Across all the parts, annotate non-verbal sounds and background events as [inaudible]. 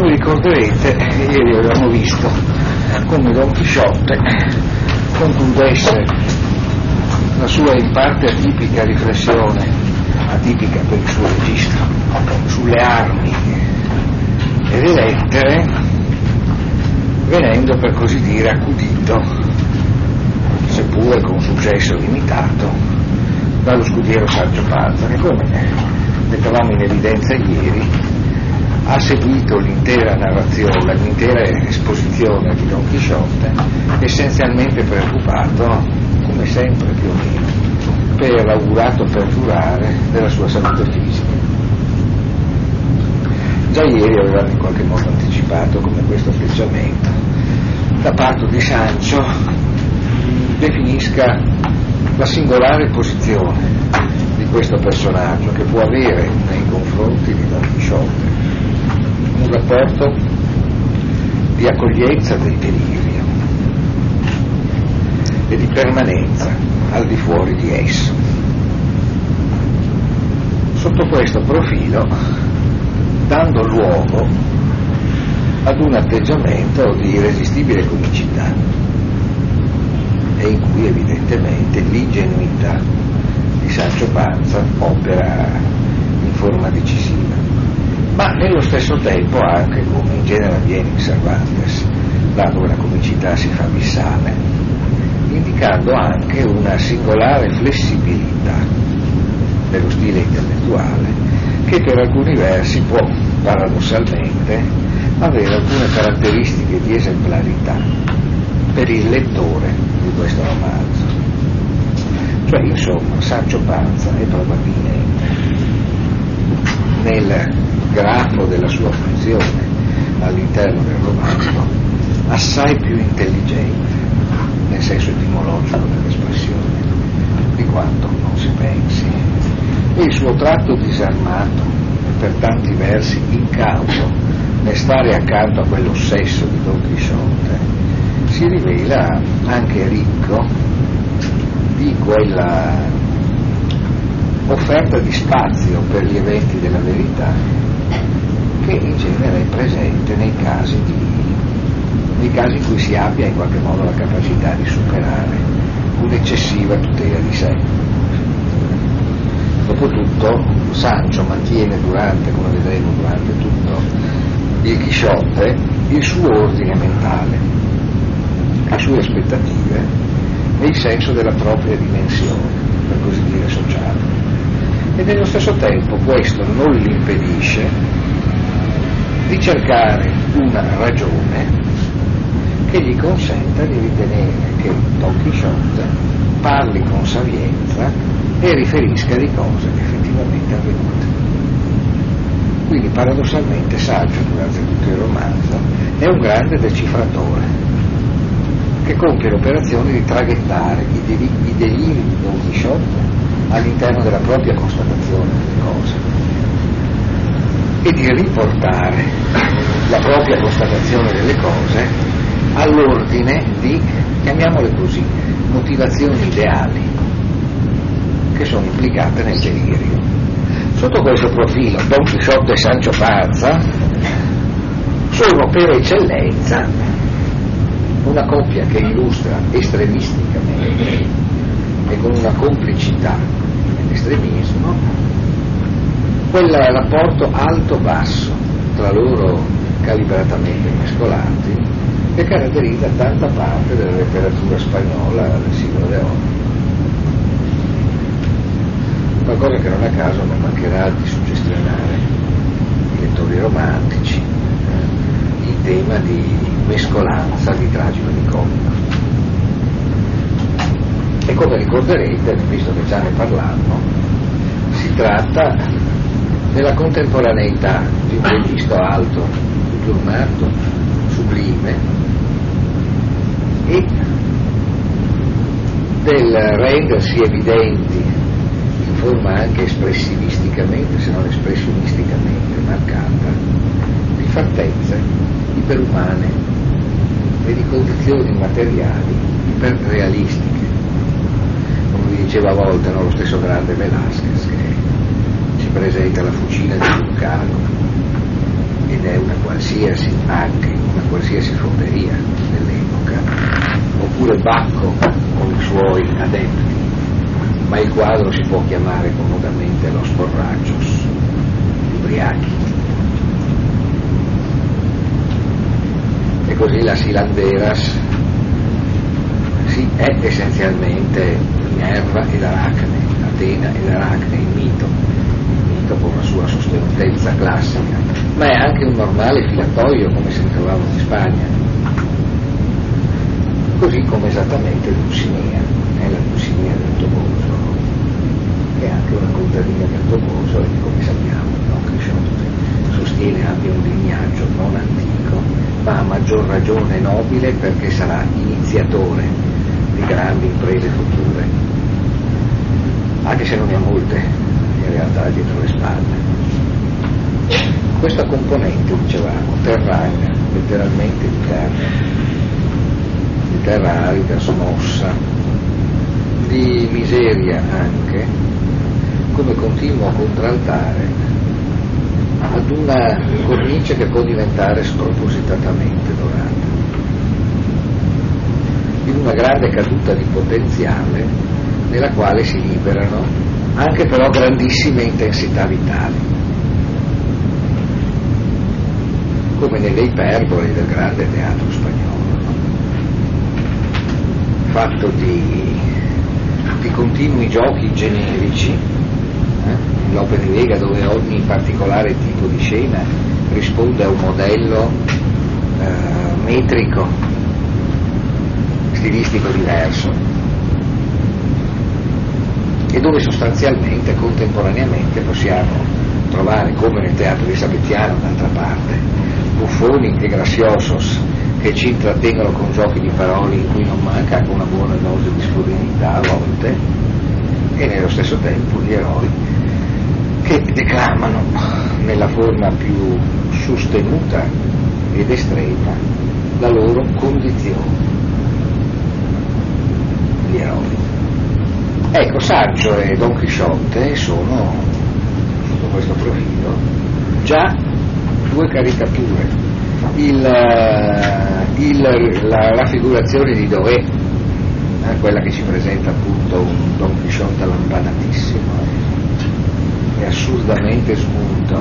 Come ricorderete, ieri avevamo visto come Don Chisciotte concludesse la sua in parte atipica riflessione, atipica per il suo registro, sulle armi e le lettere, venendo per così dire accudito, seppure con successo limitato, dallo scudiero Sergio Panza, che come mettavamo in evidenza ieri ha seguito l'intera narrazione, l'intera esposizione di Don Chisciotte, essenzialmente preoccupato, come sempre più o meno, per l'augurato perdurare della sua salute fisica. Già ieri avevamo in qualche modo anticipato come questo atteggiamento da parte di Sancio definisca la singolare posizione di questo personaggio che può avere nei confronti di Don Chisciotte un rapporto di accoglienza del delirio e di permanenza al di fuori di esso. Sotto questo profilo, dando luogo ad un atteggiamento di irresistibile comicità e in cui evidentemente l'ingenuità di Sancio Panza opera in forma decisiva ma nello stesso tempo anche come in genere avviene in Cervantes, là dove la comicità si fa missale, indicando anche una singolare flessibilità dello stile intellettuale che per alcuni versi può paradossalmente avere alcune caratteristiche di esemplarità per il lettore di questo romanzo. Cioè, insomma, Sancho Panza è probabilmente nel grafo della sua funzione all'interno del romanzo assai più intelligente nel senso etimologico dell'espressione di quanto non si pensi. E il suo tratto disarmato per tanti versi incauto nel stare accanto a quell'ossesso di Don Chisciotte si rivela anche ricco di quella offerta di spazio per gli eventi della verità che in genere è presente nei casi, di, nei casi in cui si abbia in qualche modo la capacità di superare un'eccessiva tutela di sé. Dopotutto Sancho mantiene durante, come vedremo durante tutto il Chisciotte, il suo ordine mentale, le sue aspettative il senso della propria dimensione, per così dire, sociale. E nello stesso tempo questo non gli impedisce di cercare una ragione che gli consenta di ritenere che Don Chisciotte parli con sapienza e riferisca di cose effettivamente avvenute. Quindi paradossalmente Saggio durante tutto il romanzo è un grande decifratore che compie l'operazione di traghettare i, deli- i deliri di Don Chisciotte all'interno della propria constatazione delle cose e di riportare la propria constatazione delle cose all'ordine di, chiamiamole così, motivazioni ideali che sono implicate nel delirio. Sotto questo profilo Don Chisciotte e Sancio Panza sono per eccellenza una coppia che illustra estremisticamente e con una complicità nell'estremismo quel rapporto alto-basso tra loro calibratamente mescolati che caratterizza tanta parte della letteratura spagnola del secolo d'oro. Qualcosa che non a caso non mancherà di suggestionare i lettori romantici eh, in tema di mescolanza di tragico di comico. E come ricorderete, visto che già ne parlammo, si tratta nella contemporaneità di un registro alto, turnato, sublime e del rendersi evidenti in forma anche espressivisticamente, se non espressionisticamente marcata, di fattezze iperumane e di condizioni materiali iperrealistiche. Diceva a volte no, lo stesso grande Velázquez che presenta la fucina di Vulcano ed è una qualsiasi anche una qualsiasi fonderia dell'epoca, oppure Bacco con i suoi adepti, ma il quadro si può chiamare comodamente lo sporraccios, ubriachi. E così la Silanderas sì, è essenzialmente Minerva ed Aracne, Atena ed Aracne, il mito, il mito con la sua sostenutezza classica, ma è anche un normale filatoio come ne trovava in Spagna, così come esattamente Dulcinea, è la Dulcinea del Toboso, è anche una contadina del Toboso e come sappiamo Don Chisciotte sostiene abbia un lignaggio non antico, ma a maggior ragione nobile perché sarà iniziatore di grandi imprese future, anche se non ne ha molte in realtà dietro le spalle. Questa componente, dicevamo, terranea, letteralmente di terra, di terra arida, smossa, di miseria anche, come continua a contraltare ad una cornice che può diventare spropositatamente dorata in una grande caduta di potenziale nella quale si liberano anche però grandissime intensità vitali, come nelle iperboli del grande teatro spagnolo, fatto di, di continui giochi generici, eh? l'opera di Vega dove ogni particolare tipo di scena risponde a un modello eh, metrico stilistico diverso e dove sostanzialmente, contemporaneamente possiamo trovare, come nel teatro di Sabettiano d'altra parte, buffoni e graciosos che ci intrattengono con giochi di parole in cui non manca anche una buona dose di scurrilità a volte, e nello stesso tempo gli eroi che declamano nella forma più sostenuta ed estrema la loro condizione gli eroi. Ecco, Sancho e Don Chisciotte sono, sotto questo profilo, già due caricature. Il, eh, il, la raffigurazione di Dov'è, eh, quella che ci presenta appunto un Don Chisciotte lampanatissimo e assurdamente smunto,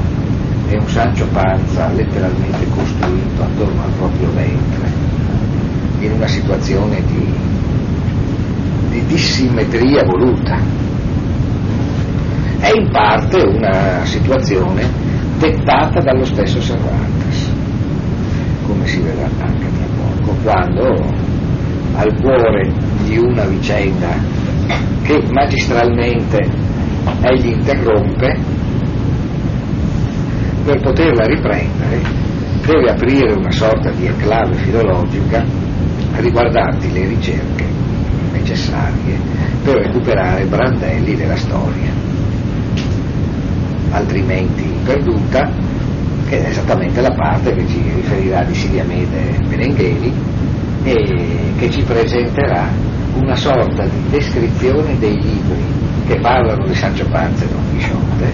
e un Sancho Panza letteralmente costruito attorno al proprio ventre, in una situazione di dissimmetria voluta. È in parte una situazione dettata dallo stesso Cervantes, come si vedrà anche tra poco, quando al cuore di una vicenda che magistralmente egli interrompe, per poterla riprendere deve aprire una sorta di enclave filologica riguardanti le ricerche necessarie per recuperare brandelli della storia, altrimenti perduta, che è esattamente la parte che ci riferirà di Siriamede Benengheli e che ci presenterà una sorta di descrizione dei libri che parlano di Sancio Panza e Don Chisciotte,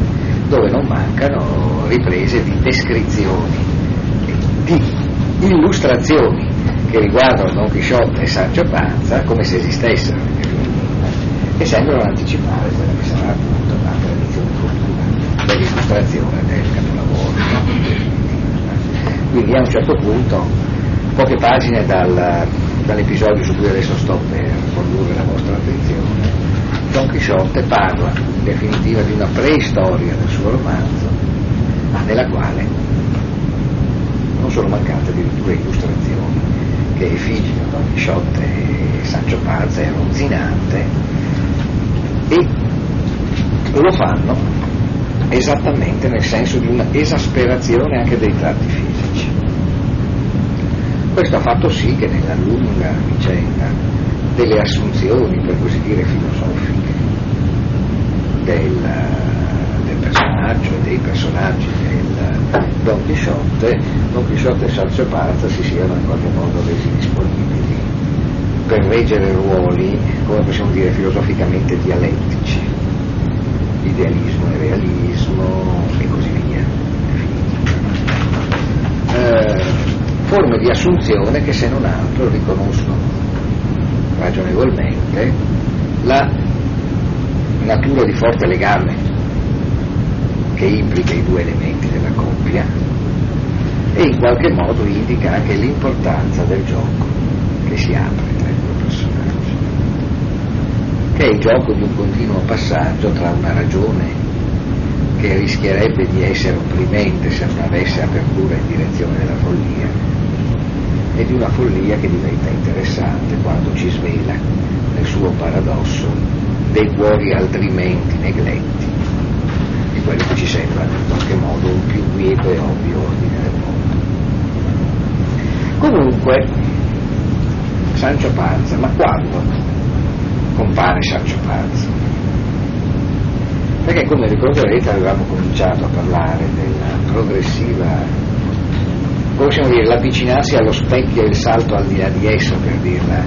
dove non mancano riprese di descrizioni, di illustrazioni che riguardano Don Chisciotte e Sancio Panza come se esistessero e sembrano anticipare quella che sarà appunto la tradizione futura dell'illustrazione del capolavoro. Quindi a un certo punto, poche pagine dal, dall'episodio su cui adesso sto per condurre la vostra attenzione, Don Chisciotte parla in definitiva di una preistoria del suo romanzo, nella quale non sono mancate addirittura illustrazioni che effigiano Don Chisciotte Sancio Panza e Ronzinante e lo fanno esattamente nel senso di una esasperazione anche dei tratti fisici. Questo ha fatto sì che nella lunga vicenda delle assunzioni, per così dire, filosofiche del, del personaggio e dei personaggi del Don Chisciotte, Don Chisciotte e Sancio Panza si siano in qualche modo resi disponibili per reggere ruoli, come possiamo dire, filosoficamente dialettici, idealismo e realismo e così via. Eh, forme di assunzione che se non altro riconoscono ragionevolmente la natura di forte legame che implica i due elementi della coppia e in qualche modo indica anche l'importanza del gioco che si apre tra i due personaggi, che è il gioco di un continuo passaggio tra una ragione che rischierebbe di essere opprimente se non avesse apertura in direzione della follia e di una follia che diventa interessante quando ci svela nel suo paradosso dei cuori altrimenti negletti quello che ci sembra in qualche modo un più quieto e ovvio ordine del mondo. Comunque, Sancio Panza, ma quando compare Sancio Panza? Perché come ricorderete avevamo cominciato a parlare della progressiva, come possiamo dire, l'avvicinarsi allo specchio e il salto al di là di esso, per dirla,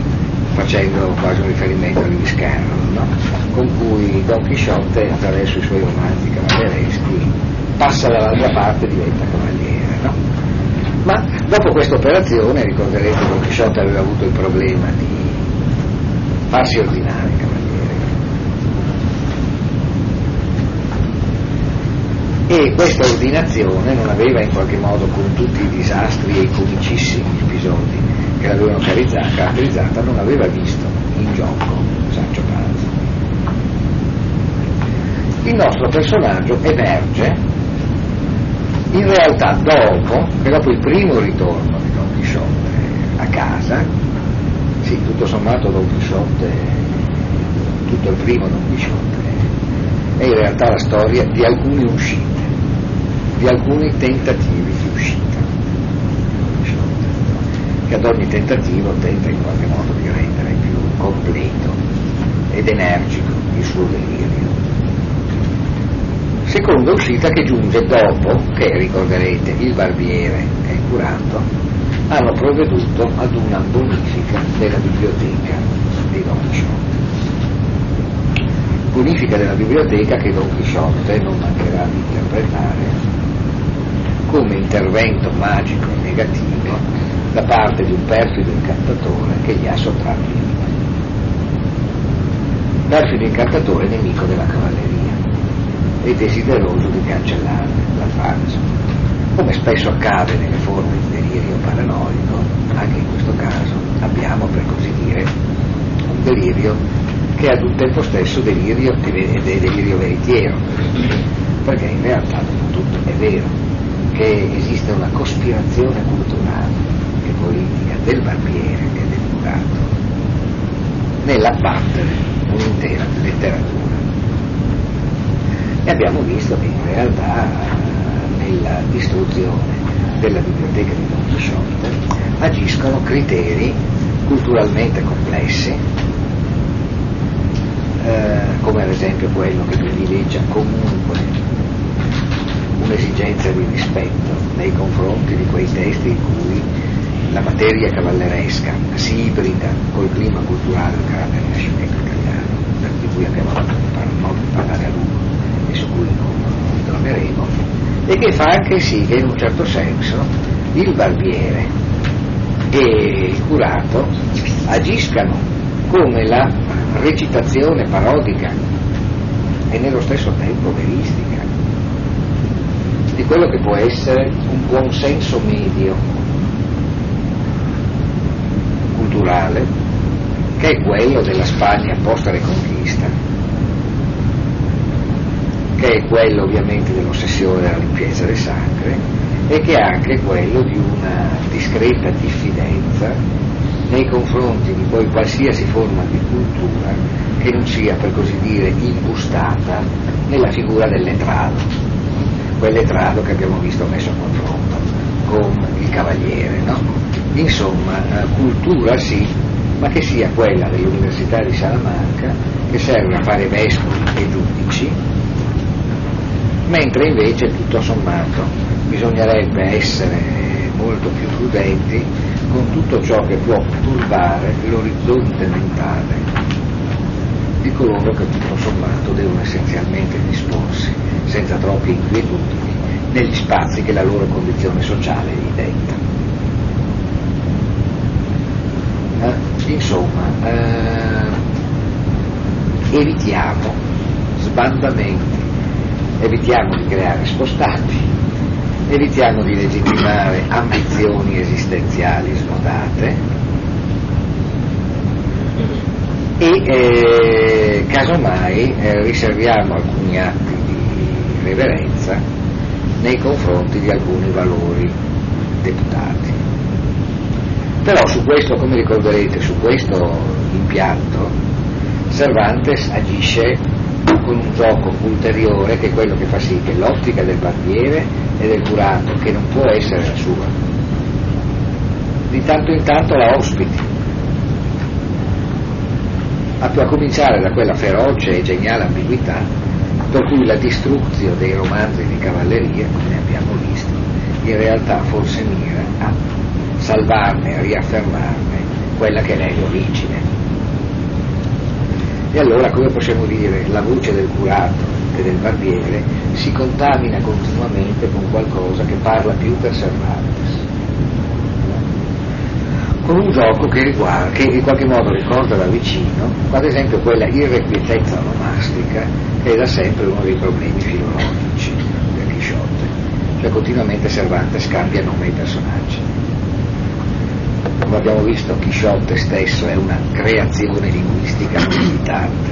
facendo quasi un riferimento a Lewis Carroll, no? con cui Don Chisciotte attraverso i suoi romanzi cavallereschi passa dall'altra parte e diventa cavaliere. No? Ma dopo questa operazione, ricorderete, Don Chisciotte aveva avuto il problema di farsi ordinare cavaliere e questa ordinazione non aveva in qualche modo con tutti i disastri e i comicissimi episodi che l'avevano caratterizzata non aveva visto in gioco Sancio Panza. Il nostro personaggio emerge in realtà dopo che dopo il primo ritorno di Don Chisciotte a casa sì tutto sommato Don Chisciotte tutto il primo Don Chisciotte è in realtà la storia di alcune uscite di alcuni tentativi di uscita, che ad ogni tentativo tenta in qualche modo di rendere più completo ed energico il suo delirio. Seconda uscita che giunge dopo che, ricorderete, il barbiere e il curato hanno provveduto ad una bonifica della biblioteca di Chisciotte. Bonifica della biblioteca che Don Chisciotte non mancherà di interpretare come intervento magico e negativo da parte di un perfido incantatore che gli ha sottratto il vita. Perfido incantatore nemico della cavalleria e desideroso di cancellare la faccia. Come spesso accade nelle forme di delirio paranoico, anche in questo caso abbiamo per così dire un delirio che un tempo stesso delirio delirio veritiero, perché in realtà tutto è vero che esiste una cospirazione culturale e politica del barbiere e del curato nell'abbattere un'intera letteratura. E abbiamo visto che in realtà nella distruzione della biblioteca di Don Quixote agiscono criteri culturalmente complessi, eh, come ad esempio quello che privilegia comunque un'esigenza di rispetto nei confronti di quei testi in cui la materia cavalleresca si ibrida col clima culturale del carattere rinascimento italiano, di cui abbiamo modo di parlare a lungo e su cui non torneremo, e che fa anche sì che in un certo senso il barbiere e il curato agiscano come la recitazione parodica e nello stesso tempo veristica di quello che può essere un buon senso medio culturale, che è quello della Spagna post Reconquista, che è quello ovviamente dell'ossessione della limpiezza del sangue e che è anche quello di una discreta diffidenza nei confronti di poi qualsiasi forma di cultura che non sia per così dire imbustata nella figura del letrato quell'etrado che abbiamo visto messo a confronto con il cavaliere. No? Insomma, eh, cultura sì, ma che sia quella dell'Università di Salamanca, che serve a fare vescovi e giudici, mentre invece tutto sommato bisognerebbe essere molto più prudenti con tutto ciò che può turbare l'orizzonte mentale di coloro che tutto sommato devono essenzialmente disporsi, senza troppe inquietudini, negli spazi che la loro condizione sociale gli detta. Eh, insomma, eh, evitiamo sbandamenti, evitiamo di creare spostati, evitiamo di legittimare ambizioni esistenziali smodate e eh, casomai eh, riserviamo alcuni atti di reverenza nei confronti di alcuni valori deputati. Però su questo, come ricorderete, su questo impianto Cervantes agisce con un gioco ulteriore che è quello che fa sì che l'ottica del barbiere e del curato, che non può essere la sua, di tanto in tanto la ospiti, a, a cominciare da quella feroce e geniale ambiguità per cui la distruzione dei romanzi di cavalleria, come abbiamo visto, in realtà forse mira a salvarne, a riaffermarne quella che è l'origine. E allora come possiamo dire, la voce del curato e del barbiere si contamina continuamente con qualcosa che parla più per Cervantes con un gioco che, riguarda, che in qualche modo ricorda da vicino, ad esempio quella irrequietezza onomastica che è da sempre uno dei problemi filologici del Chisciotte, cioè continuamente Cervantes cambia nome ai personaggi. Come abbiamo visto, Chisciotte stesso è una creazione linguistica non limitante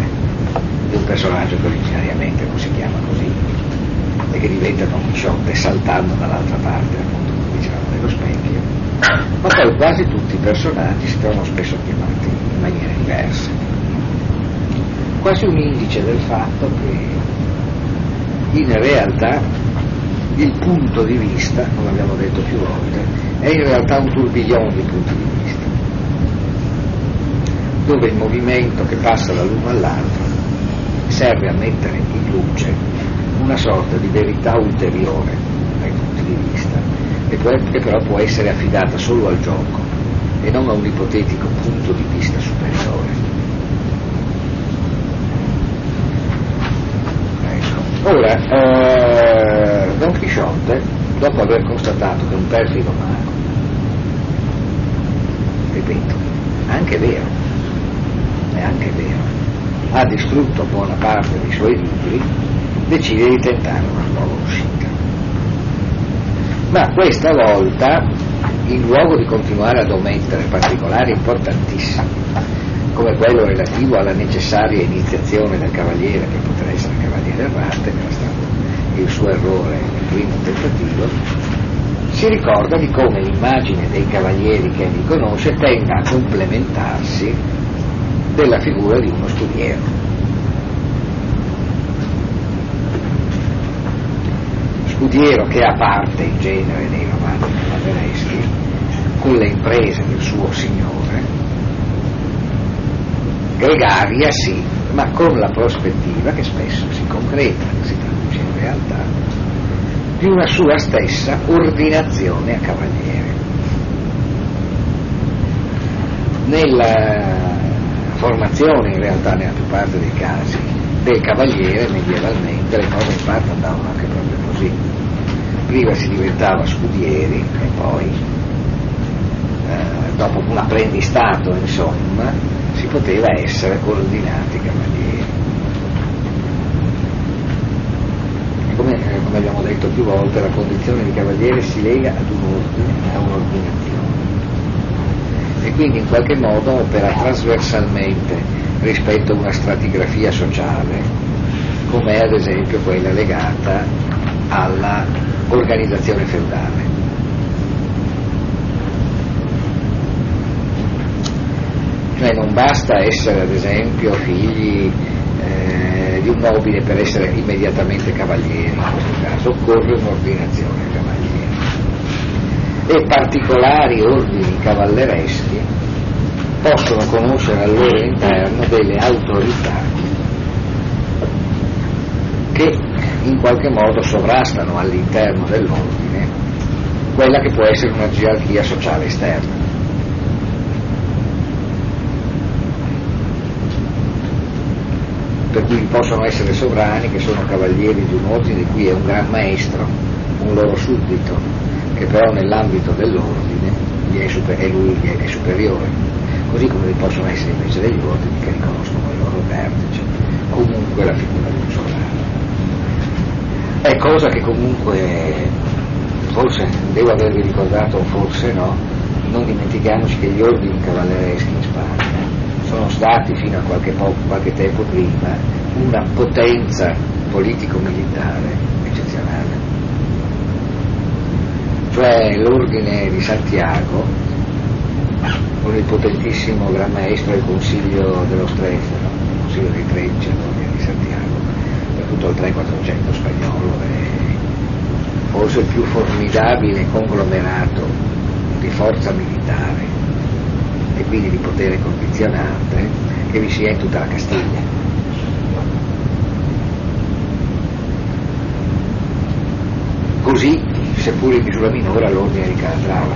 di un personaggio che originariamente non si chiama così e che diventa Don Chisciotte saltando dall'altra parte, appunto come dicevamo dello specchio ma poi quasi tutti i personaggi si trovano spesso chiamati in maniere diverse. Quasi un indice del fatto che in realtà il punto di vista, come abbiamo detto più volte, è in realtà un tourbillon di punti di vista, dove il movimento che passa dall'uno all'altro serve a mettere in luce una sorta di verità ulteriore dai punti di vista che, però può essere affidata solo al gioco e non a un ipotetico punto di vista superiore. Ecco. Ora, eh, Don Chisciotte, dopo aver constatato che un perfido mago, ripeto, anche vero, è anche vero, ha distrutto buona parte dei suoi libri, decide di tentare una nuova uscita. Ma questa volta in luogo di continuare ad omettere particolari importantissimi come quello relativo alla necessaria iniziazione del cavaliere che potrà essere cavaliere errante, stato il suo errore nel primo tentativo, si ricorda di come l'immagine dei cavalieri che egli conosce tenda a complementarsi della figura di uno studiero. scudiero che ha parte in genere nei romanzi cavallereschi con le imprese del suo signore, gregaria sì, ma con la prospettiva che spesso si concreta, si realtà, di una sua stessa ordinazione a cavaliere. Nella formazione, in realtà nella più parte dei casi, del cavaliere medievalmente le cose in parte andavano anche proprio così. Prima si diventava scudieri e poi, eh, dopo un apprendistato, insomma, si poteva essere ordinati cavalieri. E come, eh, come abbiamo detto più volte, la condizione di cavaliere si lega ad un ordine, a un'ordinazione. E quindi in qualche modo opera trasversalmente rispetto a una stratigrafia sociale, come ad esempio quella legata alla organizzazione feudale. Cioè non basta essere ad esempio figli di un nobile per essere immediatamente cavalieri, in questo caso occorre un'ordinazione cavalieri. E particolari ordini cavallereschi possono conoscere al loro interno delle autorità che in qualche modo sovrastano all'interno dell'ordine quella che può essere una gerarchia sociale esterna. Per cui possono essere sovrani che sono cavalieri di un ordine di cui è un gran maestro, un loro suddito, che però nell'ambito dell'ordine è, super- è lui gli è superiore. così come possono essere invece degli ordini che riconoscono il loro vertice, comunque la figura di un solare. È cosa che comunque, forse devo avervi ricordato, forse no, non dimentichiamoci che gli ordini cavallereschi in Spagna sono stati fino a qualche, po- qualche tempo prima una potenza politico-militare eccezionale. Cioè l'ordine di Santiago, con il potentissimo Gran Maestro del Consiglio dello Strefero, il Consiglio dei Trecce, l'ordine di Santiago, per tutto il 3-400 spagnolo, è forse il più formidabile conglomerato di forza militare e quindi di potere condizionante che vi sia in tutta la Castiglia. Così, seppur in misura minore, all'ordine di Calatrava.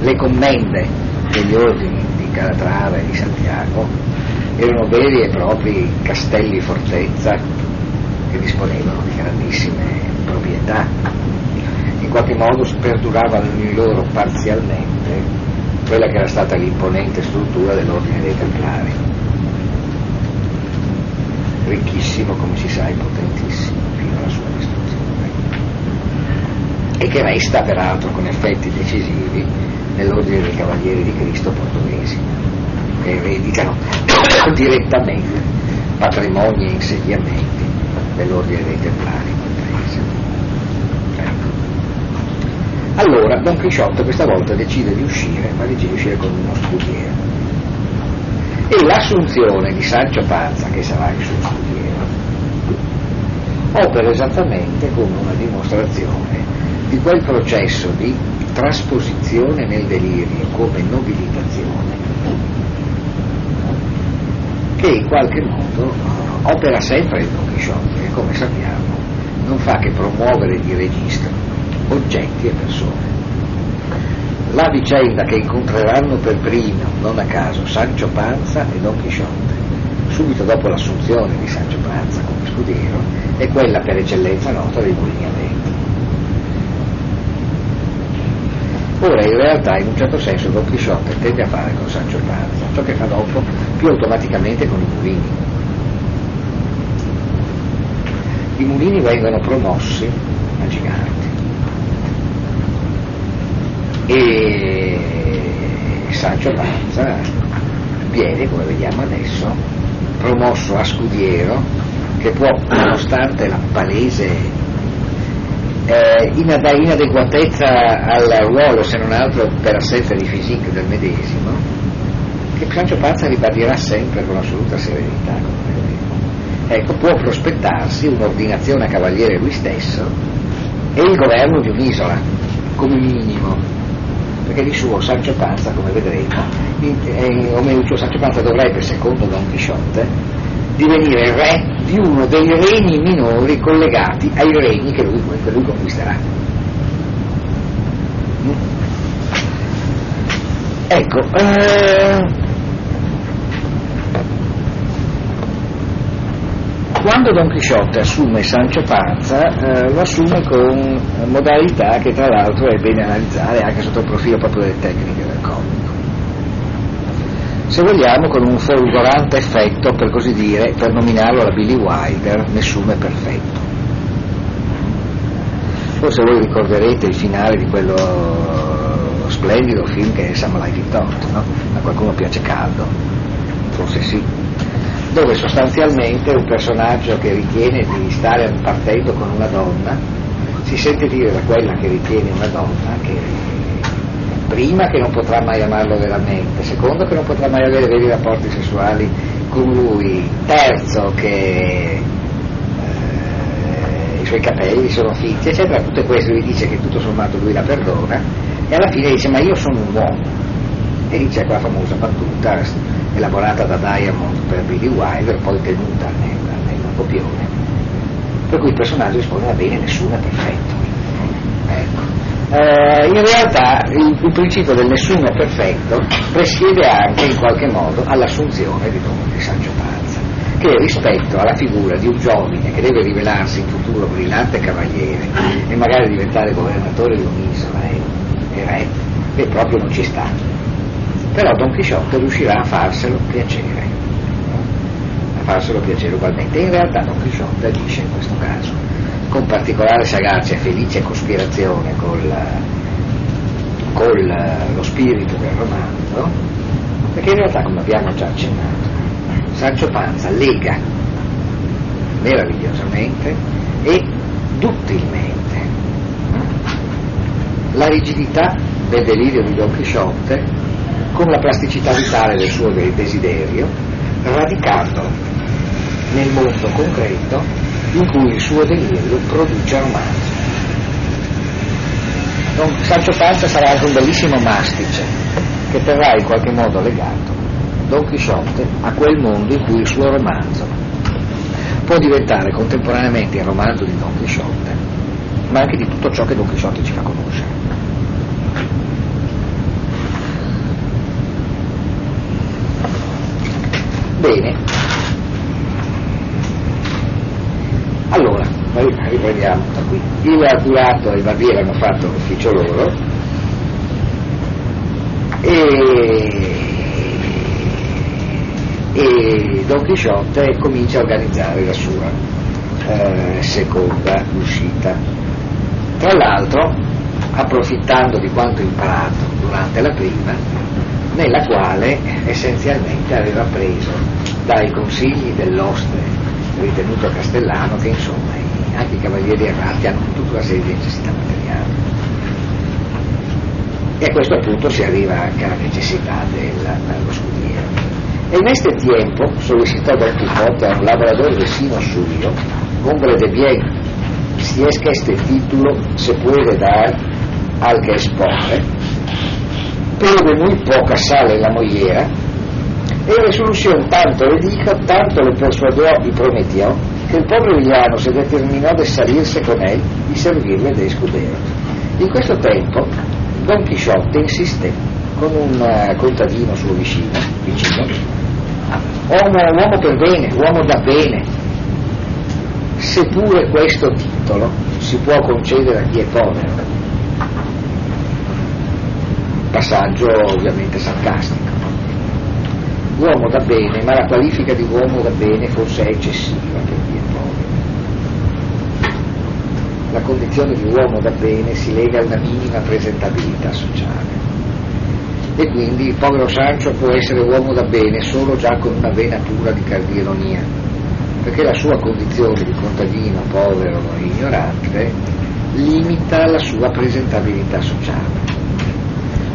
Le commende degli ordini di Calatrava e di Santiago erano veri e propri castelli fortezza che disponevano di grandissime proprietà qualche modo perduravano in loro parzialmente quella che era stata l'imponente struttura dell'ordine dei Templari. Ricchissimo, come si sa, e potentissimo fino alla sua distruzione. E che resta peraltro con effetti decisivi nell'ordine dei Cavalieri di Cristo portoghesi, che ereditano [coughs] direttamente patrimoni e insediamenti dell'ordine dei Templari. Allora Don Chisciotte questa volta decide di uscire, ma decide di uscire con uno scudiero. E l'assunzione di Sancio Panza, che sarà il suo scudiero, opera esattamente come una dimostrazione di quel processo di trasposizione nel delirio come nobilitazione che in qualche modo opera sempre il Don Chisciotte, che come sappiamo non fa che promuovere di registro oggetti e persone. La vicenda che incontreranno per primo, non a caso, Sancio Panza e Don Chisciotte, subito dopo l'assunzione di Sancio Panza come scudiero, è quella per eccellenza nota dei mulini a vento. Ora in realtà in un certo senso Don Chisciotte tende a fare con Sancio Panza ciò che fa dopo più automaticamente con i mulini. I mulini vengono promossi a giganti e Sancio Panza viene, come vediamo adesso, promosso a scudiero che può, nonostante la palese eh, inadeguatezza al ruolo, se non altro per assenza di physique del medesimo, che Sancio Panza ribadirà sempre con assoluta serenità. Ecco, può prospettarsi un'ordinazione a cavaliere lui stesso e il governo di un'isola, come minimo perché di suo Sancio Panza, come vedremo, o meglio il suo Sancio Panza dovrebbe, secondo Don Chisciotte, divenire re di uno dei regni minori collegati ai regni che lui, che lui conquisterà. Ecco, eh, Quando Don Chisciotte assume Sancio Panza, eh, lo assume con modalità che tra l'altro è bene analizzare anche sotto il profilo proprio delle tecniche del comico. Se vogliamo con un folgorante effetto, per così dire, per nominarlo la Billy Wilder, nessuno è perfetto. Forse voi ricorderete il finale di quello splendido film che è Samurai Vittorto, no? A qualcuno piace caldo? Forse sì dove sostanzialmente un personaggio che ritiene di stare partendo con una donna si sente dire da quella che ritiene una donna che prima che non potrà mai amarlo veramente, secondo che non potrà mai avere veri rapporti sessuali con lui, terzo che eh, i suoi capelli sono fitti, eccetera, tutte queste lui dice che tutto sommato lui la perdona e alla fine dice ma io sono un uomo. E dice quella famosa battuta elaborata da Diamond per Billy Wilder, poi tenuta nel, nel copione. Per cui il personaggio risponde, va bene, nessuno è perfetto. Ecco. Eh, in realtà il, il, principio del nessuno è perfetto presiede anche in qualche modo all'assunzione di Don di Sancio Panza, che rispetto alla figura di un giovane che deve rivelarsi in futuro brillante cavaliere e magari diventare governatore di un'isola e, e re, che proprio non ci sta. Però Don Chisciotte riuscirà a farselo piacere, a farselo piacere ugualmente. In realtà Don Chisciotte agisce in questo caso con particolare sagacia e felice cospirazione col, con lo spirito del romanzo, perché in realtà, come abbiamo già accennato, Sancio Panza lega meravigliosamente e duttilmente la rigidità del delirio di Don Chisciotte con la plasticità vitale del suo desiderio, radicando nel mondo concreto in cui il suo delirio produce romanzo. Don Sancho Panza sarà anche un bellissimo mastice che terrà in qualche modo legato Don Chisciotte a quel mondo in cui il suo romanzo può diventare contemporaneamente il romanzo di Don Chisciotte, ma anche di tutto ciò che Don Chisciotte ci fa conoscere. Bene. Allora, riprendiamo da qui. Il curato e il barbiere hanno fatto l'ufficio loro e, e Don Chisciotte comincia a organizzare la sua eh, seconda uscita. Tra l'altro, approfittando di quanto imparato durante la prima, nella quale essenzialmente aveva preso dai consigli dell'oste ritenuto castellano che insomma anche i cavalieri erranti hanno tutta una serie di necessità materiali. E a questo punto si arriva anche alla necessità dello scudiero. E en este tiempo solicitó Don Quijote a un labrador vecino suyo, hombre de bien, si es que este título se puede dar al que es pobre, pero de muy poca sale la mollera, en resolución tanto le dijo, tanto le persuadió y prometió, que el pobre villano se determinó de salirse con él y servirle de escudero. In questo tempo Don Chisciotte insiste con un uh, contadino suo vicino, vicino uomo, uomo per bene, uomo da bene, seppure questo titolo si può concedere a chi è povero. Passaggio ovviamente sarcastico. Uomo da bene, ma la qualifica di uomo da bene forse è eccessiva per è povero. La condizione di uomo da bene si lega a una minima presentabilità sociale e quindi il povero Sancio può essere uomo da bene solo già con una vena pura di cardieronia, perché la sua condizione di contadino povero e ignorante limita la sua presentabilità sociale.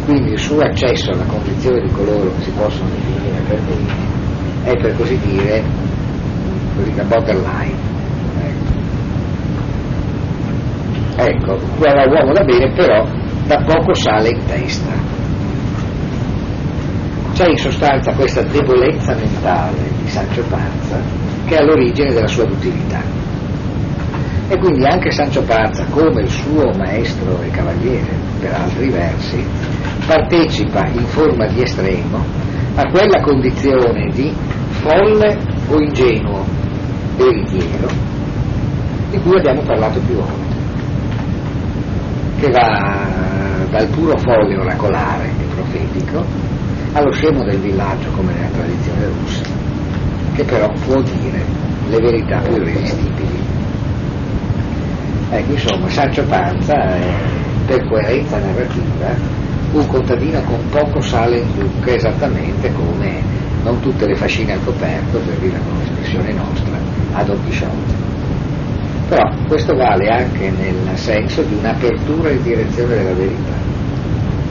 Quindi il suo accesso alla condizione di coloro che si possono definire per bene è per così dire così la borderline. Ecco, ecco uomo da bene però da poco sale in testa c'è in sostanza questa debolezza mentale di Sancio Panza che è all'origine della sua duttilità. E quindi anche Sancio Panza, come il suo maestro e cavaliere per altri versi, partecipa in forma di estremo a quella condizione di folle o ingenuo veritiero di cui abbiamo parlato più volte, che va dal puro folle oracolare e profetico allo scemo del villaggio come nella tradizione russa, che però può dire le verità più irresistibili. Ecco, insomma, Sancio Panza è, per coerenza narrativa, un contadino con poco sale in zucca, esattamente come non tutte le fascine al coperto, per dire con l'espressione nostra, a Don Chisciotte. Però questo vale anche nel senso di un'apertura in direzione della verità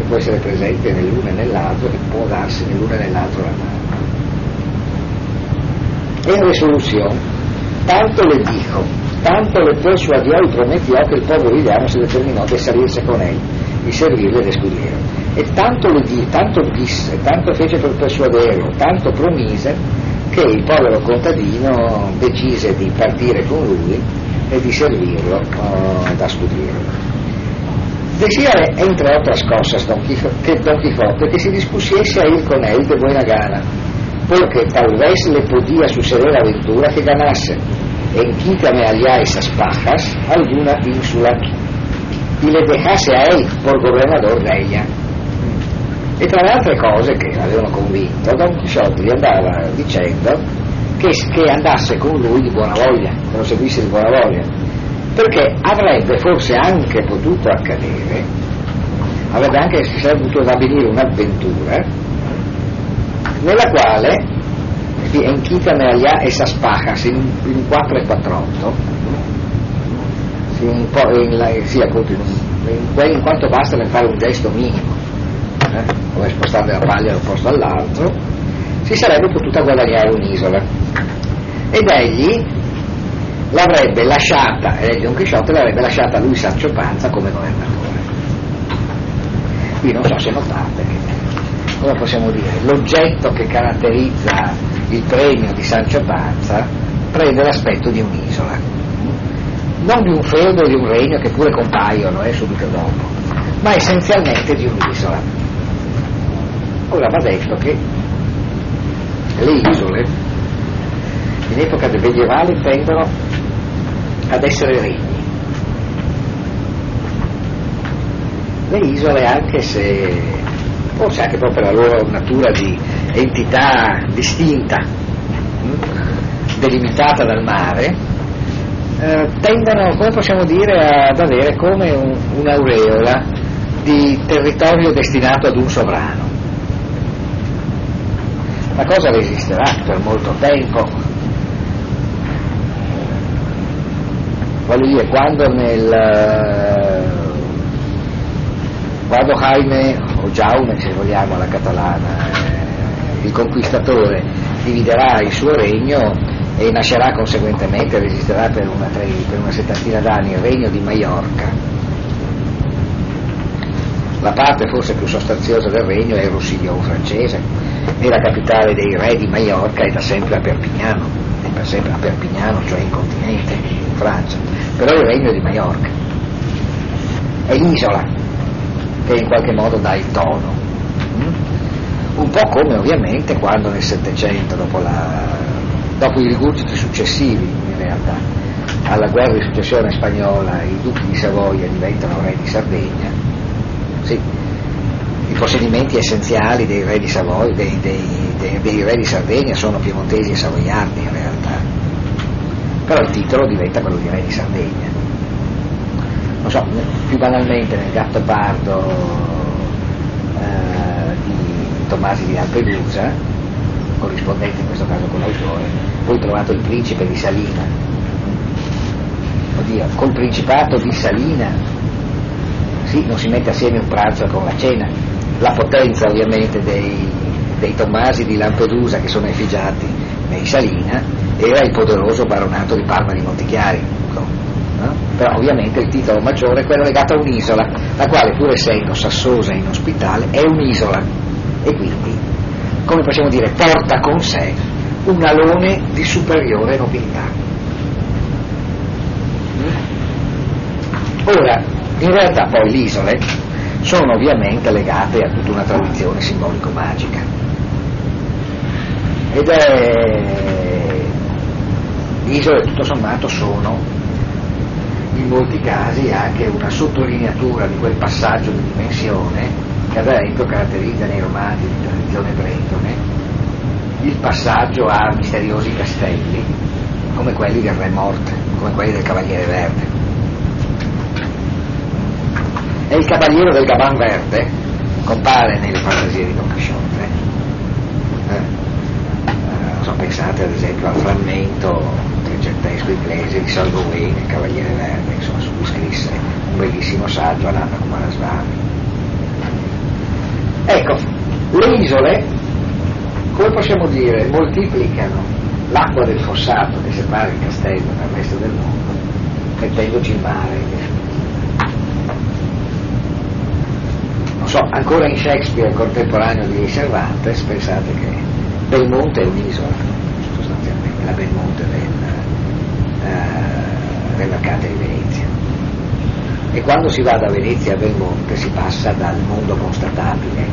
può essere presente nell'uno e nell'altro e può darsi nell'uno e nell'altro la mano. En resolución, tanto le dijo, tanto le persuadió y prometió que el pobre villano se determinó de salirse con él y servirle de escudero. E tanto le di, tanto disse, tanto fece per persuaderlo, tanto promise che il povero contadino decise di partire con lui e di servirlo uh, da scudiero. Decía, entre otras cosas, que, Don Quijote, que se dispusiese a ir con él de buena gana, porque tal vez le podía suceder aventura que ganase, en quítame allá esas pajas, alguna ínsula, y le dejase a él por gobernador de ella. E tra le altre cose che l'avevano convinto, Don Quixote gli andava dicendo che, che andasse con lui di buona voglia, che lo seguisse di buona voglia, perché avrebbe forse anche potuto accadere, avrebbe anche si sarebbe potuto avvenire un'avventura nella quale en quítame allá esas pajas in, in 4 e 4 in, sì, appunto, in, in, in, quanto basta nel fare un gesto minimo eh, come spostare la paglia da un posto all'altro si sarebbe potuta guadagnare un'isola. Ed egli l'avrebbe lasciata e Don Chisciotte l'avrebbe lasciata lui Sancio Panza come governatore. Qui non so se notate come possiamo dire l'oggetto che caratterizza il premio di Sancio Panza prende l'aspetto di un'isola non di un feudo o di un regno che pure compaiono eh, subito dopo ma essenzialmente di un'isola. Ora va detto che le isole in epoca medievale tendono ad essere regni. Le isole anche se forse anche proprio la loro natura di entità distinta, hm, delimitata dal mare, eh, tendono, come possiamo dire, ad avere come un, un'aureola di territorio destinato ad un sovrano. La cosa resisterà per molto tempo. Voglio dire, quando nel quando Jaime o Jaume se vogliamo alla catalana eh, il conquistatore dividerà il suo regno e nascerà conseguentemente resisterà per una, per una settantina d'anni il regno di Maiorca la parte forse più sostanziosa del regno è il Roussillon francese e la capitale dei re di Maiorca è da sempre a Perpignano è per sempre a Perpignano cioè in continente in Francia però il regno di Maiorca è l'isola che in qualche modo dà il tono. Mm? Un po' come ovviamente quando nel Settecento, dopo, dopo, i rigurgiti successivi in realtà, alla guerra di successione spagnola i duchi di Savoia diventano re di Sardegna, sì, i possedimenti essenziali dei re di Savoia, dei, dei, dei, re di Sardegna sono piemontesi e savoiardi in realtà, però il titolo diventa quello di re di Sardegna. Non so, più banalmente nel gatto pardo eh, di Tommasi di Lampedusa, corrispondente in questo caso con l'autore, poi trovato il principe di Salina. Oddio, col principato di Salina, sì, non si mette assieme un pranzo con la cena. La potenza ovviamente dei, dei Tommasi di Lampedusa che sono effigiati nei Salina era il poderoso baronato di Parma di Montichiari no? però ovviamente il titolo maggiore è quello legato a un'isola, la quale pur essendo sassosa e inospitale è un'isola e quindi, come possiamo dire, porta con sé un alone di superiore nobiltà. Ora, in realtà poi le isole sono ovviamente legate a tutta una tradizione simbolico-magica ed è le isole tutto sommato sono in molti casi anche una sottolineatura di quel passaggio di dimensione che esempio caratterizza nei romanzi di tradizione bretone il passaggio a misteriosi castelli come quelli del Re Morte, come quelli del Cavaliere Verde. E il Cavaliere del Gaban Verde compare nelle fantasie di Don Quixote. Eh, eh, so, pensate ad esempio al frammento trecentesco inglese di Salvo Wayne, il Cavaliere Verde, insomma, su cui scrisse un bellissimo saggio Ananda Kumaraswamy. Ecco, le isole, come possiamo dire, moltiplicano l'acqua del fossato che separa il castello dal resto del mondo, mettendoci in mare. Non so, ancora in Shakespeare contemporaneo di Cervantes, pensate che Belmonte è un'isola, sostanzialmente, la Belmonte del, eh, del mercato di Venezia. E quando si va da Venezia a Belmonte si passa dal mondo constatabile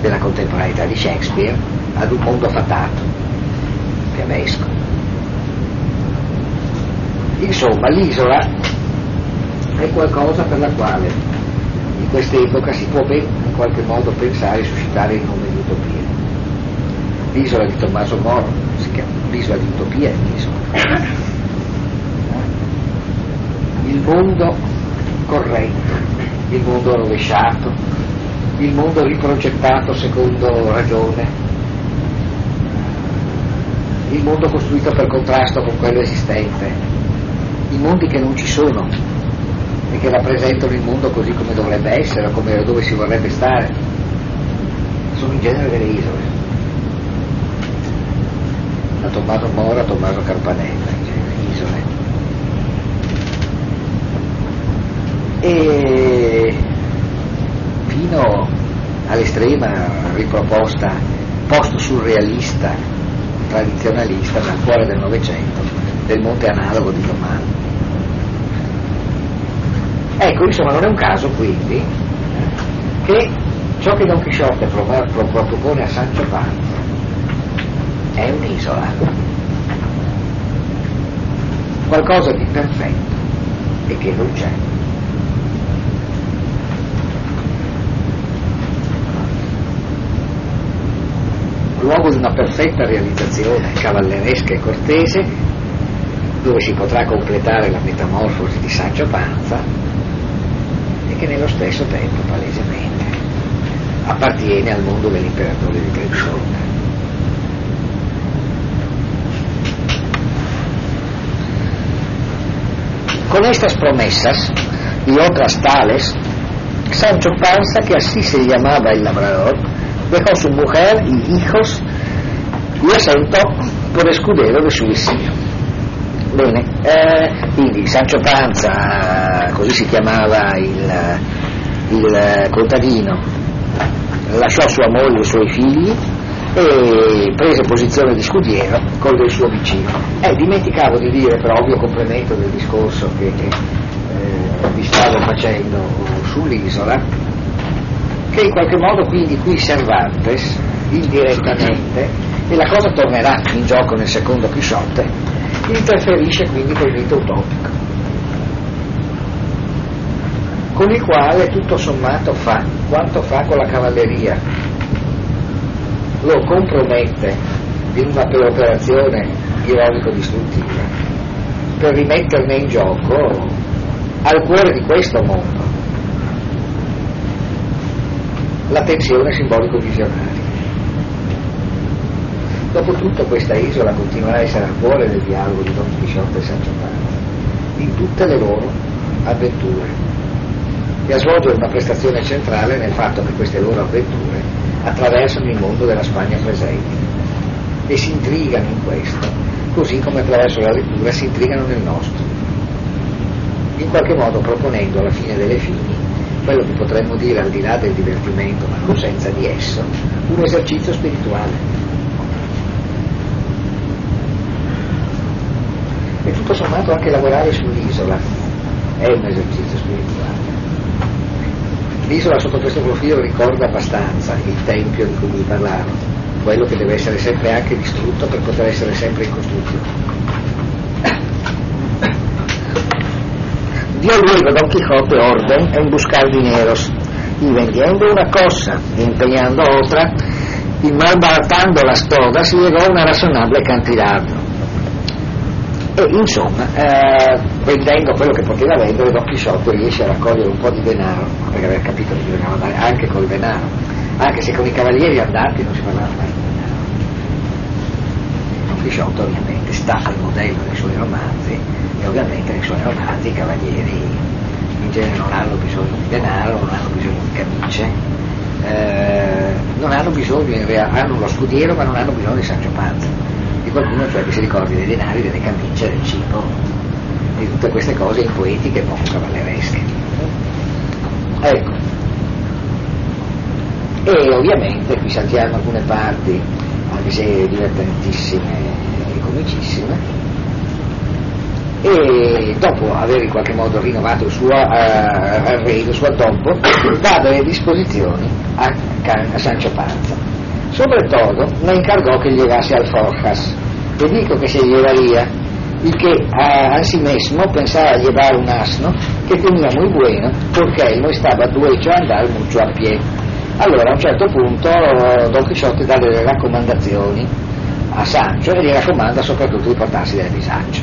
della contemporaneità di Shakespeare ad un mondo fatato, fiamesco. Insomma, l'isola è qualcosa per la quale in quest'epoca si può ben qualche modo pensare e suscitare il nome di utopia. L'isola di Tommaso Moro si chiama l'isola di utopia l'isola. Il mondo corretto, il mondo rovesciato, il mondo riprogettato secondo ragione, il mondo costruito per contrasto con quello esistente, i mondi che non ci sono e che rappresentano il mondo così come dovrebbe essere o come dove si vorrebbe stare, sono in genere delle isole. Da Tommaso Moro a Tommaso Carpanella, in genere isole. E fino all'estrema riproposta post-surrealista, tradizionalista, nel cuore del Novecento, del monte analogo di Domani. Ecco, insomma, non è un caso quindi che ciò che Don Chisciotte propone a Sancho Panza è un'isola, qualcosa di perfetto e che non c'è. Luogo di una perfetta realizzazione cavalleresca e cortese, dove si potrà completare la metamorfosi di Sancho Panza e che nello stesso tempo palesemente appartiene al mondo dell'imperatore di Trebisonda. Con estas promesas y otras tales, Sancho Panza, que así se llamaba el labrador, dejó su mujer y hijos y asentò por escudero de su vicino. Bene, eh, quindi Sancho Panza, così si chiamava il, il contadino, lasciò sua moglie e i suoi figli e prese posizione di scudiero con il suo vicino. Eh, dimenticavo di dire, per ovvio complemento del discorso che eh, vi stavo facendo sull'isola, che in qualche modo quindi qui Cervantes, indirettamente, e la cosa tornerà in gioco nel secondo Chisciotte, interferisce quindi col mito utopico, con il quale tutto sommato fa quanto fa con la cavalleria, lo compromette in una operazione ironico-distruttiva per rimetterne in gioco al cuore di questo mondo la tensione simbolico-visionaria. Dopotutto questa isola continuerà a essere al cuore del dialogo di Don Chisciotte e Sancho Panza, in tutte le loro avventure, e a svolgere una prestazione centrale nel fatto che queste loro avventure attraversano il mondo della Spagna presente e si intrigano in questo, così come attraverso la lettura si intrigano nel nostro, in qualche modo proponendo alla fine delle fini quello che potremmo dire al di là del divertimento, ma non senza di esso, un esercizio spirituale. E tutto sommato anche lavorare sull'isola è un esercizio spirituale. L'isola sotto questo profilo ricorda abbastanza il tempio di cui vi parlavo, quello che deve essere sempre anche distrutto per poter essere sempre in costruzione. Dio luego Don Quijote orden en buscar dineros y vendiendo una cosa y empeñando otra y malbaratándolas todas llegó a una razonable cantidad. E insomma, eh, vendendo quello che poteva vendere, Don Chisciotte riesce a raccogliere un po' di denaro, perché aveva capito che bisognava andare anche col denaro, anche se con i cavalieri andati non si parlava mai di denaro. Don Chisciotte ovviamente sta al modello dei suoi romanzi e ovviamente nei suoi romanzi i cavalieri in genere non hanno bisogno di denaro, non hanno bisogno di camicie, eh, non hanno bisogno, in realtà hanno uno scudiero ma non hanno bisogno di Sancho Panza, di qualcuno cioè che si ricordi dei denari, delle camicie, del cibo, di tutte queste cose impoetiche e poco cavalleresche. Ecco. E ovviamente qui saltiamo alcune parti, anche se divertentissime e comicissime, e dopo aver in qualche modo rinnovato il suo uh, arredo, il suo addobbo, dà delle disposizioni a, a Sancho Panza. Soprattutto le incargò che llevase alforjas, e dico que se llevaría, y que a, a sí mismo pensaba llevar un asno que tenía muy bueno, porque él no estaba duecho a andar mucho a pie. Allora a un certo punto Don Chisciotte dà delle raccomandazioni a Sancho e gli raccomanda soprattutto di portarsi delle bisacce.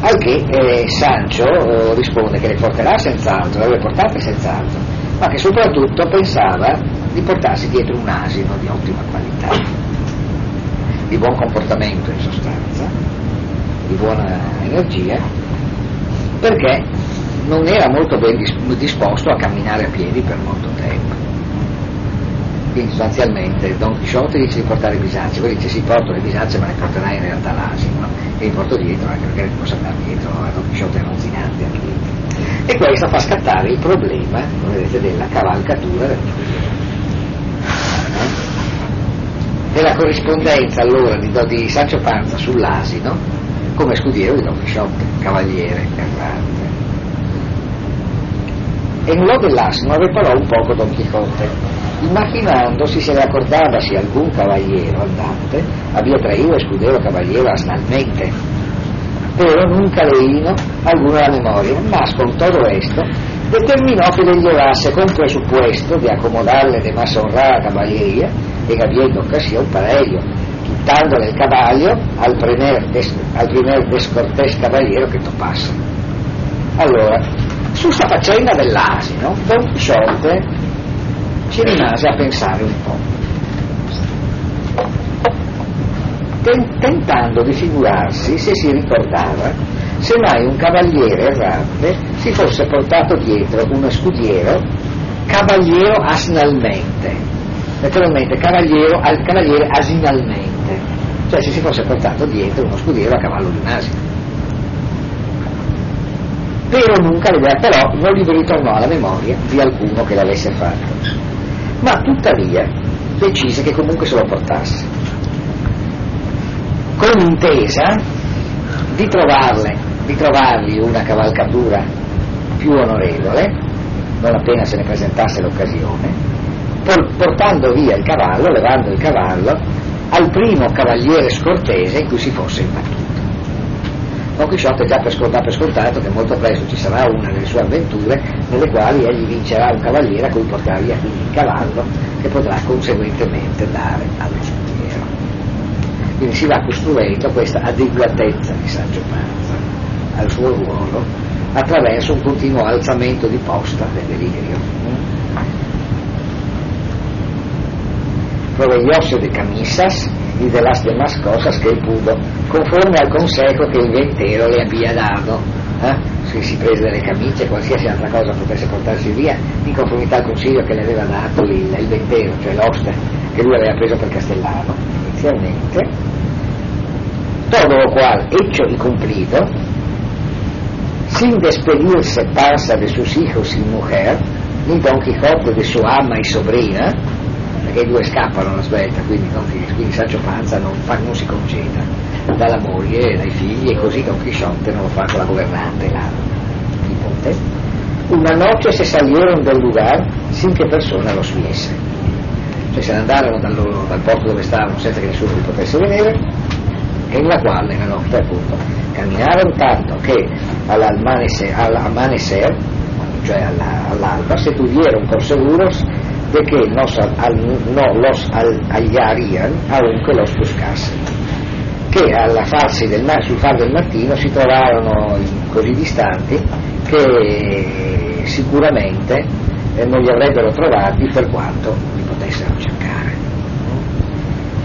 Al che eh, Sancho eh, risponde che le porterà senz'altro, le avrebbe portate senz'altro, ma che soprattutto pensava di portarsi dietro un asino di ottima qualità, di buon comportamento in sostanza, di buona energia, perché non era molto ben disposto a camminare a piedi per molto tempo. Quindi sostanzialmente Don Chisciotte dice di portare bisacce, poi dice si porto le bisacce ma le porterai in realtà l'asino e li porto dietro anche perché non posso andare dietro a Don Chisciotte è ronzinante anche lì. E questo fa scattare il problema, vedete, della cavalcatura del della corrispondenza allora di, di Sancio Panza sull'asino come scudiero di Don Chisciotte, cavaliere errante. E in loco dell'asino reparò un poco Don Chisciotte, immaginandosi se le accordavasi alcun cavaliero andante, había traído escudero caballero asnalmente, pero nunca leíno alguno la memoria, mas con todo esto determinó que le llevase con presupuesto de acomodarle de más honrada caballería en habiendo ocasión para ello, quitándole el caballo al primer, des, al primer descortés caballero che topase. Allora, su sta faccenda dell'asino, Don Quixote ci rimase a pensare un po', tentando di figurarsi se si ricordava se mai un cavaliere errante si fosse portato dietro uno scudiero cavaliero asnalmente, naturalmente cavaliero, al cavaliere asinalmente, cioè se si fosse portato dietro uno scudiero a cavallo di un asino. Però nunca però non gli ritornò alla memoria di alcuno che l'avesse fatto. Ma tuttavia decise che comunque se lo portasse. Con l'intesa di trovarle di trovargli una cavalcatura più onorevole, non appena se ne presentasse l'occasione, portando via il cavallo, levando il cavallo, al primo cavaliere scortese in cui si fosse imbattuto. Don Quixote già per scontato, per scontato che molto presto ci sarà una delle sue avventure nelle quali egli vincerà un cavaliere a cui portare via quindi il cavallo che potrà conseguentemente dare allo scudiero. Quindi si va costruendo questa adeguatezza di Sancho Panza al suo ruolo attraverso un continuo alzamento di posta del delirio. Proveyóse de camisas y de las demás cosas que pudo, conforme al consejo che il ventero le había dado. Eh? Se si prese delle camicie, qualsiasi altra cosa potesse portarsi via, in conformità al consiglio che le aveva dato il, il ventero, cioè l'oste che lui aveva preso per Castellano inizialmente. Todo lo cual, hecho y cumplido, sin despedirse pasa de sus hijos y mujer, ni Don Quixote de su ama y sobrina, perché i due scappano alla svelta, quindi, quindi Sancho Panza non, fa, non si conceda dalla moglie, dai figli e così Don Quixote non lo fa con la governante, la nipote. Una noche se salieron del lugar sin che persona los viese. Cioè se ne andarono dal, dal porto dove stavano senza che nessuno li potesse vedere en la cual en la noche appunto caminaron tanto que al amanecer, al amanecer cioè alla, all'alba se tuvieron por seguros de que nos, al, no los hallarían aunque los buscasen che alla farsi del, sul far del mattino si trovarono così distanti che sicuramente eh, non li avrebbero trovati per quanto li potessero cercare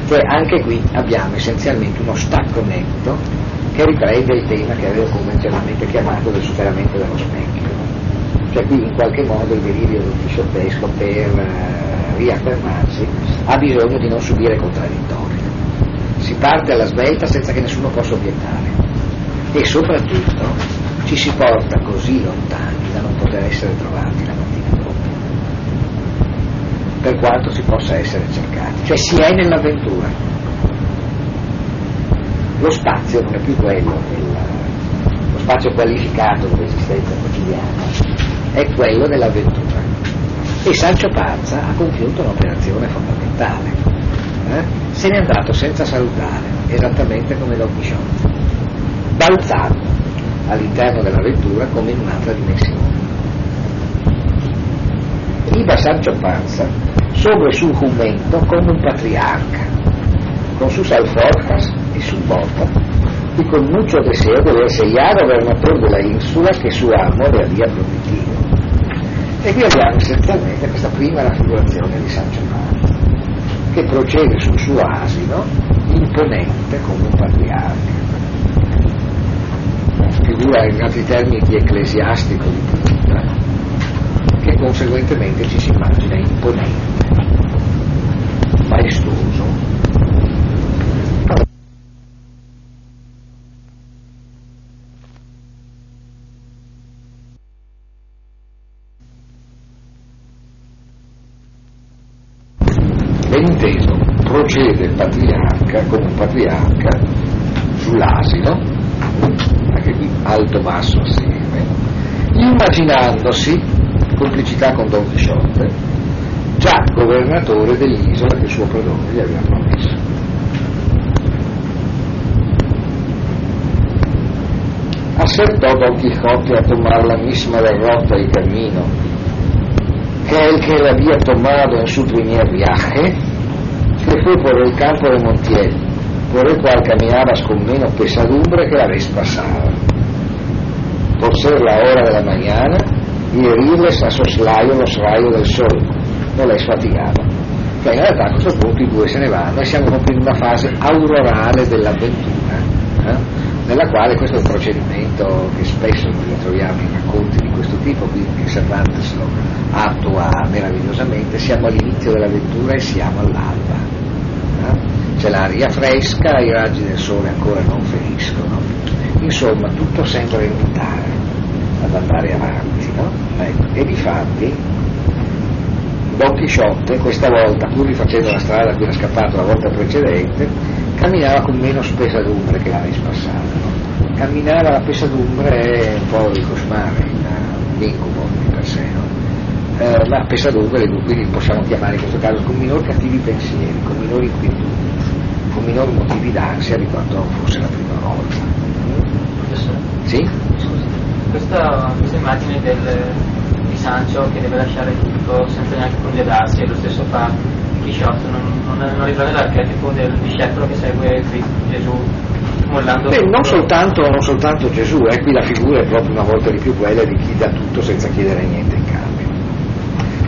cioè anche qui abbiamo essenzialmente uno stacco netto che riprende il tema che avevo convenzionalmente chiamato del superamento dello specchio. Cioè qui in qualche modo il delirio del fisciottesco per uh, riaffermarsi ha bisogno di non subire contraddittori. Si parte alla svelta senza che nessuno possa obiettare e soprattutto ci si porta così lontani da non poter essere trovati la mattina per quanto si possa essere cercati, cioè si è nell'avventura. Lo spazio non è più quello, del, lo spazio qualificato dell'esistenza quotidiana, è quello dell'avventura. E Sancio Panza ha compiuto un'operazione fondamentale. Eh? Se n'è andato senza salutare, esattamente come Don Quixote, balzato all'interno dell'avventura come in un'altra dimensione. Y arriva Sancho Panza sobre su jumento como un patriarca, con sus alforjas y su bota, y con mucho deseo de verse ya gobernador de la ínsula che su amo le había prometido. E qui abbiamo essenzialmente questa prima raffigurazione di Sancho Panza, che procede sul suo asino imponente come un patriarca. Una figura in altri termini di ecclesiastico di punta, che conseguentemente ci si immagina imponente, maestoso, ben inteso, procede il patriarca come un patriarca sull'asino, anche qui alto-basso assieme, immaginandosi, complicità con Don Chisciotte, già governatore dell'isola che suo padrone gli aveva promesso. Acertó Don Quijote a tomar la misma derrota y camino que el que él había tomado en su primer viaje, que fue por el campo de Montiel, por el cual caminabas con menos pesadumbre que la vez pasada, por ser la hora de la mañana y herirles a soslaio los rayos del sol, non l'hai sfatigato. Cioè in realtà a questo punto i due se ne vanno e siamo proprio in una fase aurorale dell'avventura, eh? nella quale questo è un procedimento che spesso noi troviamo in racconti di questo tipo, quindi che Cervantes lo attua meravigliosamente, siamo all'inizio dell'avventura e siamo all'alba. C'è l'aria fresca, i raggi del sole ancora non feriscono, insomma tutto sembra invitare ad andare avanti. No? Ecco. E difatti Don Chisciotte questa volta, pur rifacendo la strada da cui era scappato la volta precedente, camminava con meno pesadumbre che la vez passata. No? Camminare la pesadumbre è un po' il cosmare, un incubo di per sé, no? Eh, ma pesadumbre quindi possiamo chiamare in questo caso con minori cattivi pensieri, con minori inquietudini, con minori motivi d'ansia di quanto fosse la prima volta. Professore, Sì? scusi, questa, questa immagine del, di Sancho che deve lasciare tutto senza neanche congedarsi e lo stesso fa Chisciotte, non, non, non riprende l'archetipo del discepolo che segue Gesù mollando Beh, non soltanto, non soltanto Gesù, eh, qui la figura è proprio una volta di più quella di chi dà tutto senza chiedere niente.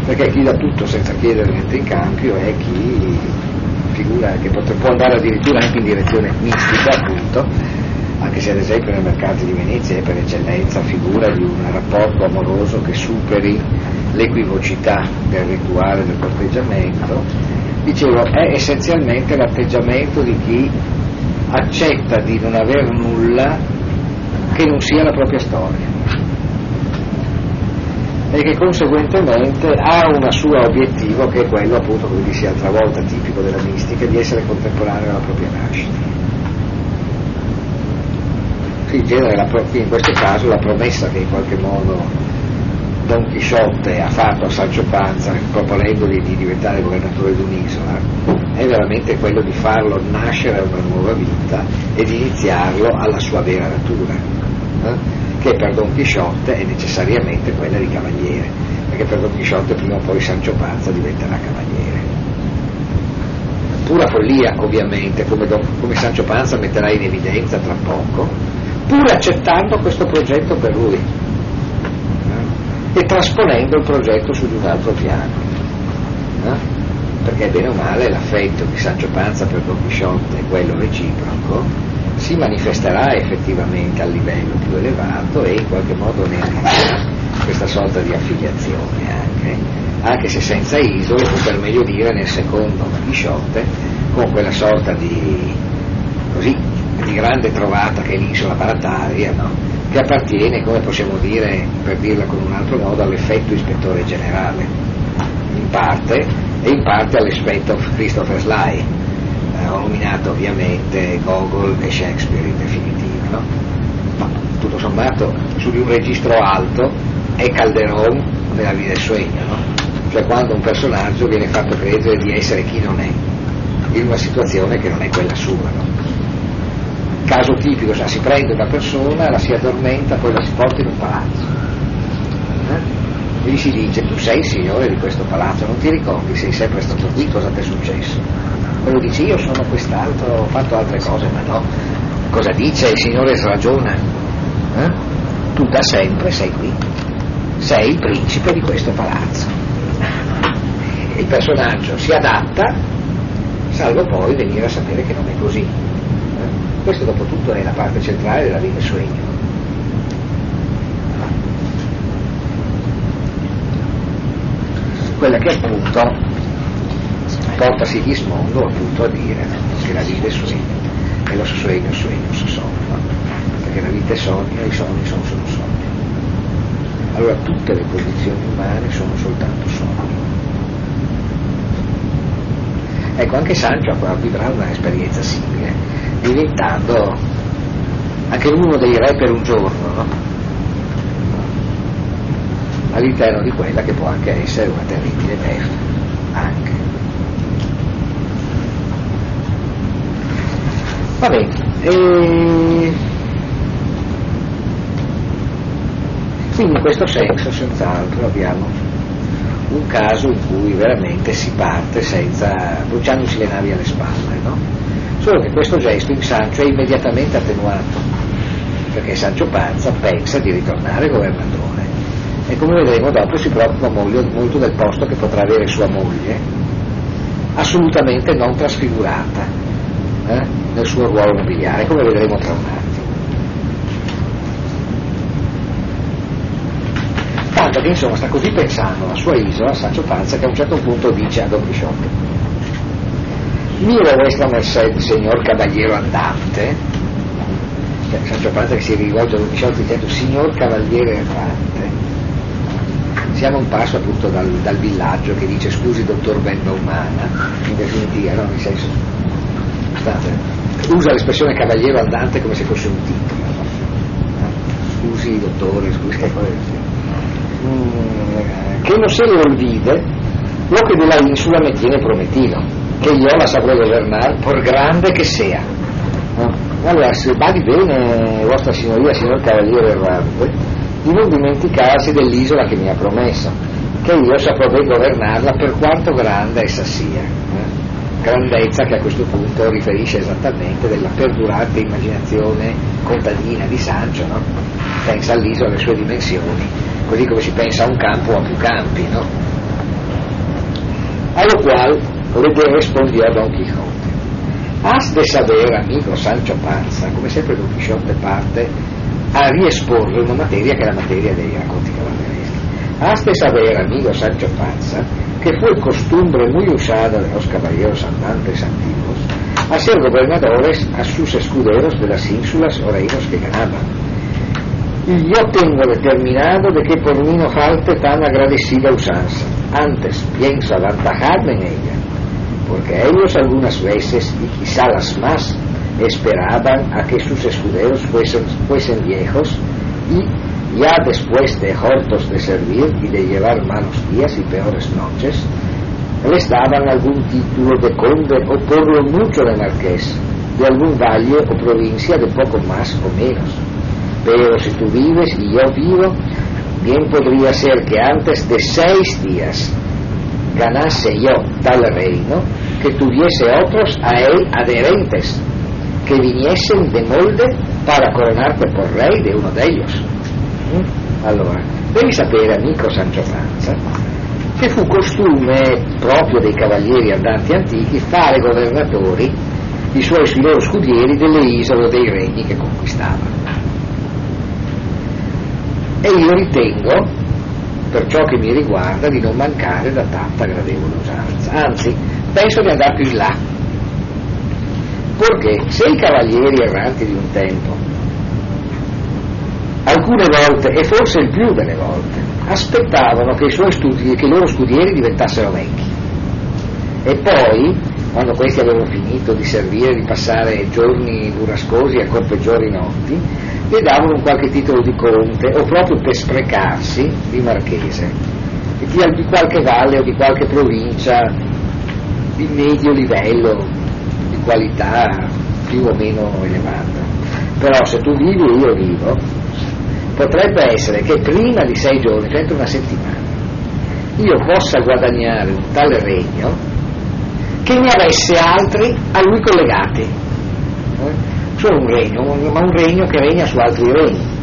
Perché chi dà tutto senza chiedere niente in cambio è chi figura che può andare addirittura anche in direzione mistica, appunto, anche se ad esempio nei mercati di Venezia è per eccellenza figura di un rapporto amoroso che superi l'equivocità del rituale del corteggiamento, dicevo, è essenzialmente l'atteggiamento di chi accetta di non aver nulla che non sia la propria storia e che conseguentemente ha un suo obiettivo che è quello appunto come dissi altra volta tipico della mistica di essere contemporaneo alla propria nascita in genere pro- in questo caso la promessa che in qualche modo Don Chisciotte ha fatto a Sancho Panza proponendogli di diventare governatore di un'isola è veramente quello di farlo nascere a una nuova vita e di iniziarlo alla sua vera natura eh? Che per Don Chisciotte è necessariamente quella di cavaliere perché per Don Chisciotte prima o poi Sancho Panza diventerà cavaliere pura follia ovviamente come, Don- come Sancho Panza metterà in evidenza tra poco pur accettando questo progetto per lui eh? e trasponendo il progetto su di un altro piano eh? perché bene o male l'affetto di Sancho Panza per Don Chisciotte è quello reciproco si manifesterà effettivamente a livello più elevato e in qualche modo ne arriverà questa sorta di affiliazione anche anche se senza isole o per meglio dire nel secondo Don Chisciotte con quella sorta di così di grande trovata che è l'isola Barataria, no? che appartiene, come possiamo dire, per dirla con un altro modo, all'effetto ispettore generale, in parte, e in parte all'effetto Christopher Sly. Eh, ho nominato ovviamente Gogol e Shakespeare in definitiva, no? ma tutto sommato su di un registro alto è Calderon nella vita del sueño, no? cioè quando un personaggio viene fatto credere di essere chi non è, in una situazione che non è quella sua. No? caso tipico, cioè si prende una persona, la si addormenta, poi la si porta in un palazzo. Eh? E gli si dice, tu sei il signore di questo palazzo, non ti ricordi, sei sempre stato qui, cosa ti è successo? Quello dice, io sono quest'altro, ho fatto altre cose, ma no. Cosa dice? Il signore sragiona. Eh? Tu da sempre sei qui, sei il principe di questo palazzo. Il personaggio si adatta, salvo poi venire a sapere che non è così. Eh? Questo dopo tutto è la parte centrale della vita suegno. quella che appunto porta Sigismondo appunto a dire che la vita è sogno e lo sogno sogno sogno perché la vita è sogno e i sogni sono solo sogni allora tutte le condizioni umane sono soltanto sogni ecco anche Sancho vivrà un'esperienza simile diventando anche uno dei re per un giorno no? all'interno di quella che può anche essere una terribile beffa, anche. Va bene, e... quindi in questo senso senz'altro abbiamo un caso in cui veramente si parte senza bruciandosi le navi alle spalle, no? Solo che questo gesto in Sancio è immediatamente attenuato, perché Sancio Panza pensa di ritornare governatore e come vedremo dopo si preoccupa molto del posto che potrà avere sua moglie, assolutamente non trasfigurata eh, nel suo ruolo nobiliare, come vedremo tra un attimo. Tanto che insomma sta così pensando alla sua isola, Sancho Panza, che a un certo punto dice a Don Quixote, mira vostra merced, signor cavaliere andante, cioè, Sancho Panza che si rivolge a Don Quixote dicendo signor cavaliere andante, siamo un passo appunto dal, dal, villaggio che dice scusi dottor Benda Umana, in definitiva, no? nel senso, state, usa l'espressione cavaliere andante come se fosse un titolo, scusi dottore, scusi che mm, non se lo olvide lo che della insula me tiene prometido, che io la saprò governare por grande che sia. No? Allora, se badi bene, vostra signoria, signor cavaliere errante, di non dimenticarsi dell'isola che mi ha promesso, che io saprò ben governarla per quanto grande essa sia. Grandezza che a questo punto riferisce esattamente della perdurante immaginazione contadina di Sancio, no? pensa all'isola alle sue dimensioni, così come si pensa a un campo o a più campi. No? Allo qual le rispondió Don Quixote. Has de saber, amico Sancho Panza, come sempre Don Quixote parte a riesporre una materia che è la materia dei racconti cavallereschi. Hasta saber, amigo Sancho Panza, que fue costumbre muy usada de los caballeros andantes antiguos ser gobernadores a sus escuderos de las ínsulas o reinos que ganaban. Y yo tengo determinado de que por mí no falte tan agradecida usanza. Antes pienso aventajarme en ella, porque ellos algunas veces, y quizá las más, esperaban a que sus escuderos fuesen viejos y ya después de hortos de servir y de llevar malos días y peores noches, les daban algún título de conde o por lo mucho de marqués, de algún valle o provincia de poco más o menos. Pero si tú vives y yo vivo, bien podría ser que antes de seis días ganase yo tal reino que tuviese otros a él adherentes que viniesen de molde para coronarte por rey de uno de ellos. Allora, devi sapere, amico Sancio Panza, che fu costume proprio dei cavalieri andanti antichi fare governatori i suoi sui loro scudieri delle isole o dei regni che conquistavano. E io ritengo, per ciò che mi riguarda, di non mancare da tanta gradevole usanza. Anzi, penso di andare più in là Perché se i cavalieri erranti di un tempo, alcune volte, e forse il più delle volte, aspettavano che i, suoi studi, che i loro scudieri diventassero vecchi, e poi, quando questi avevano finito di servire, di passare giorni burrascosi a peggiori notti, gli davano un qualche titolo di conte o proprio per sprecarsi di marchese, di, di qualche valle o di qualche provincia di medio livello, qualità più o meno elevata. Però se tu vivi e io vivo, potrebbe essere che prima di sei giorni, cioè entro una settimana, io possa guadagnare un tale regno che ne avesse altri a lui collegati. Eh? Solo un regno, ma un regno che regna su altri regni.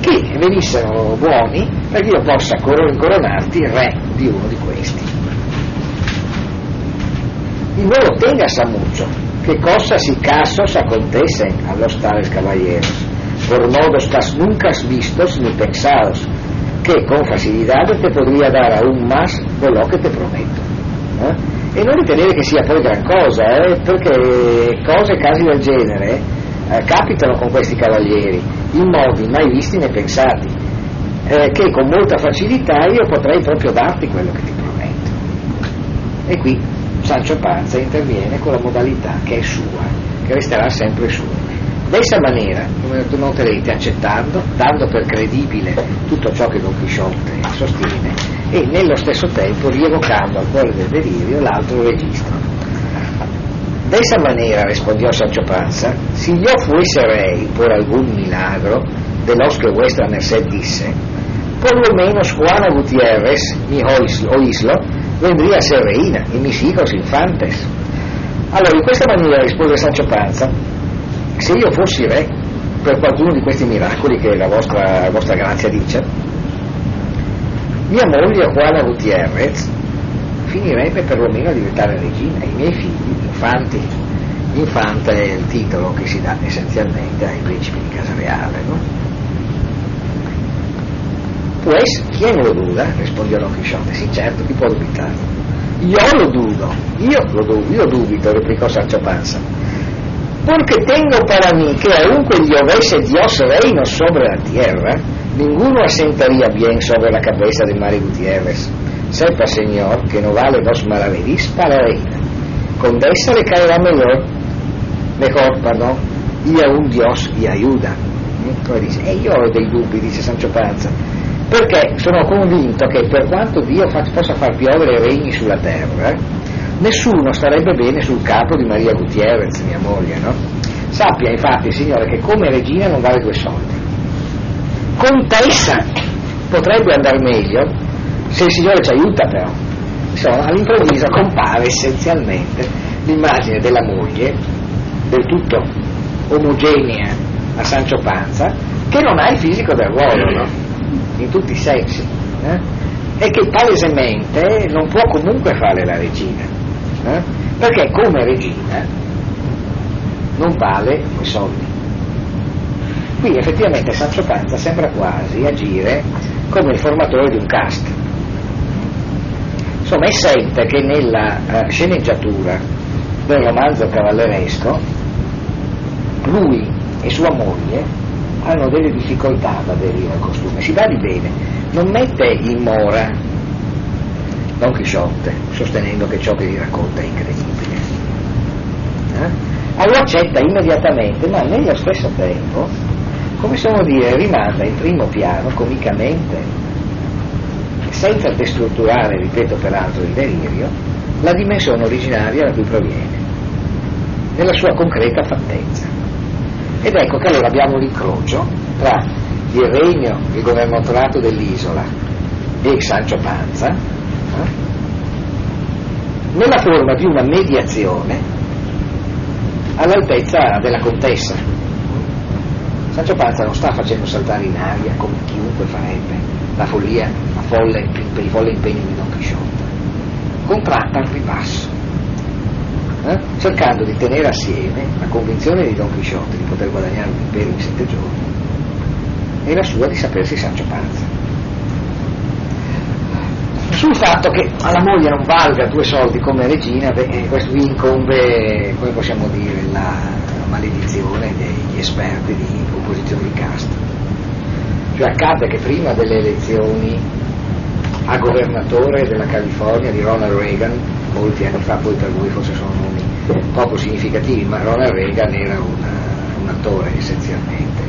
Che venissero buoni perché io possa coronarti re di uno di questi. Y no lo tengas a mucho, que cosas y casos acontecen a los tales caballeros, por modos tas nunca vistos ni pensados, che con facilità te podría dar aún más de lo che te prometto. Eh? E non ritenere che sia poi gran cosa, eh? perché cose casi del genere eh, capitano con questi cavalieri in modi mai visti né pensati, eh, che con molta facilità io potrei proprio darti quello che ti prometto. E qui Sancho Panza interviene con la modalità che è sua, che resterà sempre sua. De esa manera, come noterete, accettando, dando per credibile tutto ciò che Don Chisciotte sostiene e nello stesso tempo rievocando al cuore del delirio l'altro registro. De esa manera, respondió Sancho Panza, si yo fuese rey por algún milagro de los que vuestra merced dice, por lo menos Juana Gutiérrez, mi oíslo, vendría a ser reina y mis hijos infantes. Allora, in questa maniera rispose Sancho Panza, se io fossi re per qualcuno di questi miracoli che la vostra, la vostra grazia dice, mia moglie Juana Gutierrez finirebbe perlomeno a diventare regina, i miei figli infanti. Infante è il titolo che si dà essenzialmente ai principi di casa reale, no? Pues, ¿quién lo duda? Respondió Don Quixote. Sí, certo, chi può dubitarlo? Io lo dudo, io lo dudo, io dubito, replicò Sancho Panza. Porque tengo para mí que aunque llovese Dios reino sobre la tierra, ninguno asentaría bien sobre la cabeza de Mari Gutiérrez. Sepa, señor, que no vale dos maravedís para reina. Con esa le caerá mejor, mejor, perdón, y un Dios y ayuda. Come dice, e io ho dei dubbi, dice Sancho Panza, perché sono convinto che per quanto Dio possa far piovere regni sulla terra, nessuno starebbe bene sul capo di Maria Gutierrez, mia moglie, no? Sappia infatti, Signore, che come regina non vale due soldi. Contessa potrebbe andare meglio se il Signore ci aiuta però. Insomma, all'improvviso compare essenzialmente l'immagine della moglie, del tutto omogenea a Sancho Panza, che non ha il fisico del ruolo, no? in tutti i sensi, eh? e che palesemente non può comunque fare la regina, eh? perché come regina non vale i soldi. Qui effettivamente Sancho Panza sembra quasi agire come il formatore di un cast. Insomma, è sente che nella uh, sceneggiatura del romanzo cavalleresco lui e sua moglie hanno delle difficoltà ad aderire al costume. Si badi bene, non mette in mora Don Chisciotte, sostenendo che ciò che gli racconta è incredibile. Eh? Lo accetta immediatamente, ma nello stesso tempo, come vuol dire, rimanda in primo piano, comicamente, senza destrutturare, ripeto peraltro, il delirio, la dimensione originaria da cui proviene, nella sua concreta fattezza. Ed ecco che allora abbiamo l'incrocio tra il regno, il governatorato dell'isola e Sancio Panza, eh, nella forma di una mediazione all'altezza della contessa. Sancio Panza non sta facendo saltare in aria come chiunque farebbe la follia, la folle, per i folle impegni di Don Chisciotte. Contratta al ribasso eh? cercando di tenere assieme la convinzione di Don Chisciotte di poter guadagnare un impero in sette giorni e la sua di sapersi Sancio Panza. Sul fatto che alla moglie non valga due soldi come regina, beh, eh, questo vi incombe, come possiamo dire, la, maledizione degli esperti di composizione di casta. Cioè accade che prima delle elezioni a governatore della California di Ronald Reagan, molti anni fa, poi per lui forse sono nomi poco significativi, ma Ronald Reagan era una, un attore essenzialmente,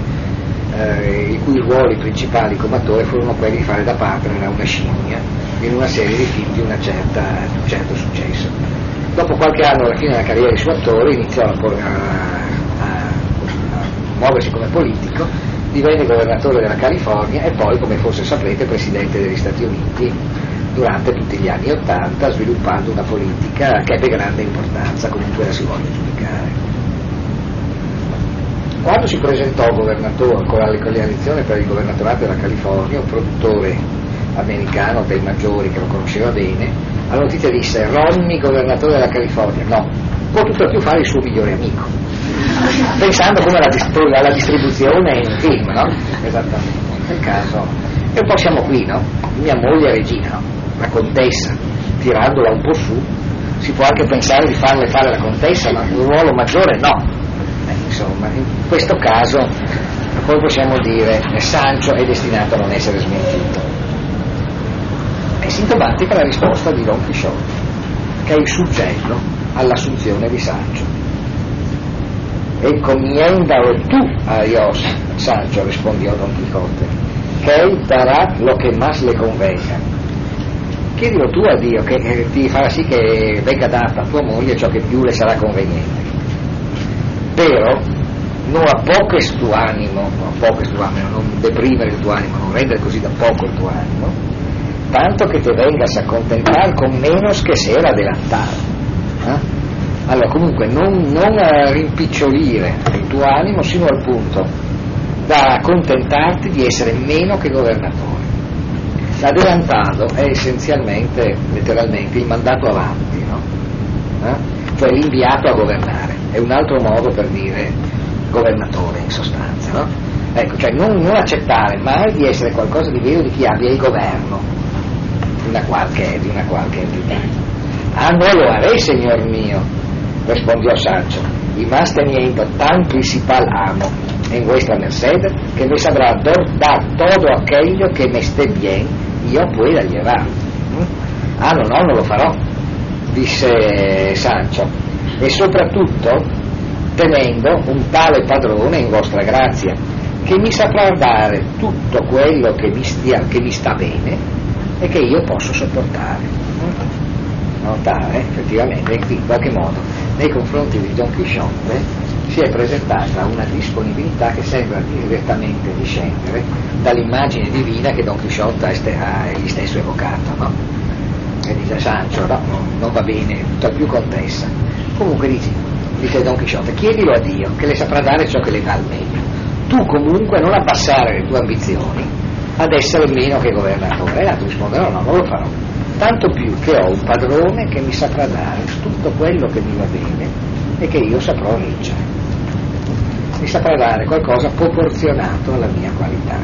eh, i cui ruoli principali come attore furono quelli di fare da partner a una scimmia in una serie di film di, certa, di un certo successo. Dopo qualche anno alla fine della carriera di suo attore iniziò a, a, a, muoversi come politico divenne governatore della California e poi, come forse saprete, presidente degli Stati Uniti durante tutti gli anni Ottanta, sviluppando una politica che ebbe grande importanza, comunque la si voglia giudicare. Quando si presentò governatore con l'elezione per il governatorato della California, un produttore americano dei maggiori che lo conosceva bene, alla notizia disse Romney governatore della California, no, può tutto più fare il suo migliore amico, pensando come la, la distribuzione in film, no? Esattamente, nel caso, e un po' siamo qui, no? Mia moglie regina, la contessa, tirandola un po' su, si può anche pensare di farle fare la contessa, ma un ruolo maggiore no, insomma, in questo caso poi possiamo dire Sancio è destinato a non essere smentito. È sintomatica la risposta di Don Chisciotte, che è il suggello all'assunzione di Sancio. Encomiendalo tu a Dios, Sancho, rispondió Don Quixote, che él dará lo che más le convenga. Chiedilo tu a Dio che ti farà sì che venga data a tua moglie ciò che più le sarà conveniente Pero non a poco es tu animo, no a poco es tu animo, non deprimere il tuo animo, non rendere così da poco il tuo animo, tanto che te vengas a contentar con menos che ser adelantado. Eh? Allora comunque non, non rimpicciolire il tuo animo sino al punto da accontentarti di essere meno che governatore. L'adelantado è essenzialmente, letteralmente, il mandato avanti, no? eh? cioè l'inviato a governare è un altro modo per dire governatore in sostanza, no? Ecco, cioè non, non, accettare mai di essere qualcosa di vero di chi abbia il governo una qualche, di una qualche entità. Ah, no lo haré, signor mio, respondió Sancho, y más teniendo tan principal amo en vuestra merced, que me sabrá dar todo aquello que me esté bien y yo pueda llevar. ¿Mm? Ah, no, no, non lo farò, disse Sancho, e soprattutto tenendo un tale padrone in vostra grazia che mi saprà dare tutto quello che mi, stia, che mi sta bene e che io posso sopportare. Notare effettivamente in qualche modo nei confronti di Don Chisciotte si è presentata una disponibilità che sembra direttamente discendere dall'immagine divina che Don Chisciotte ha egli stesso evocato. No? E dice Sancho, no, non va bene, tutta più contessa Comunque dici, dice Don Chisciotte, chiedilo a Dio che le saprà dare ciò che le dà al meglio. Tu comunque non abbassare le tue ambizioni ad essere meno che governatore. E l'altro risponde, no, no, non lo farò. Tanto più che ho un padrone che mi saprà dare tutto quello che mi va bene e che io saprò reggere. Mi saprà dare qualcosa proporzionato alla mia qualità.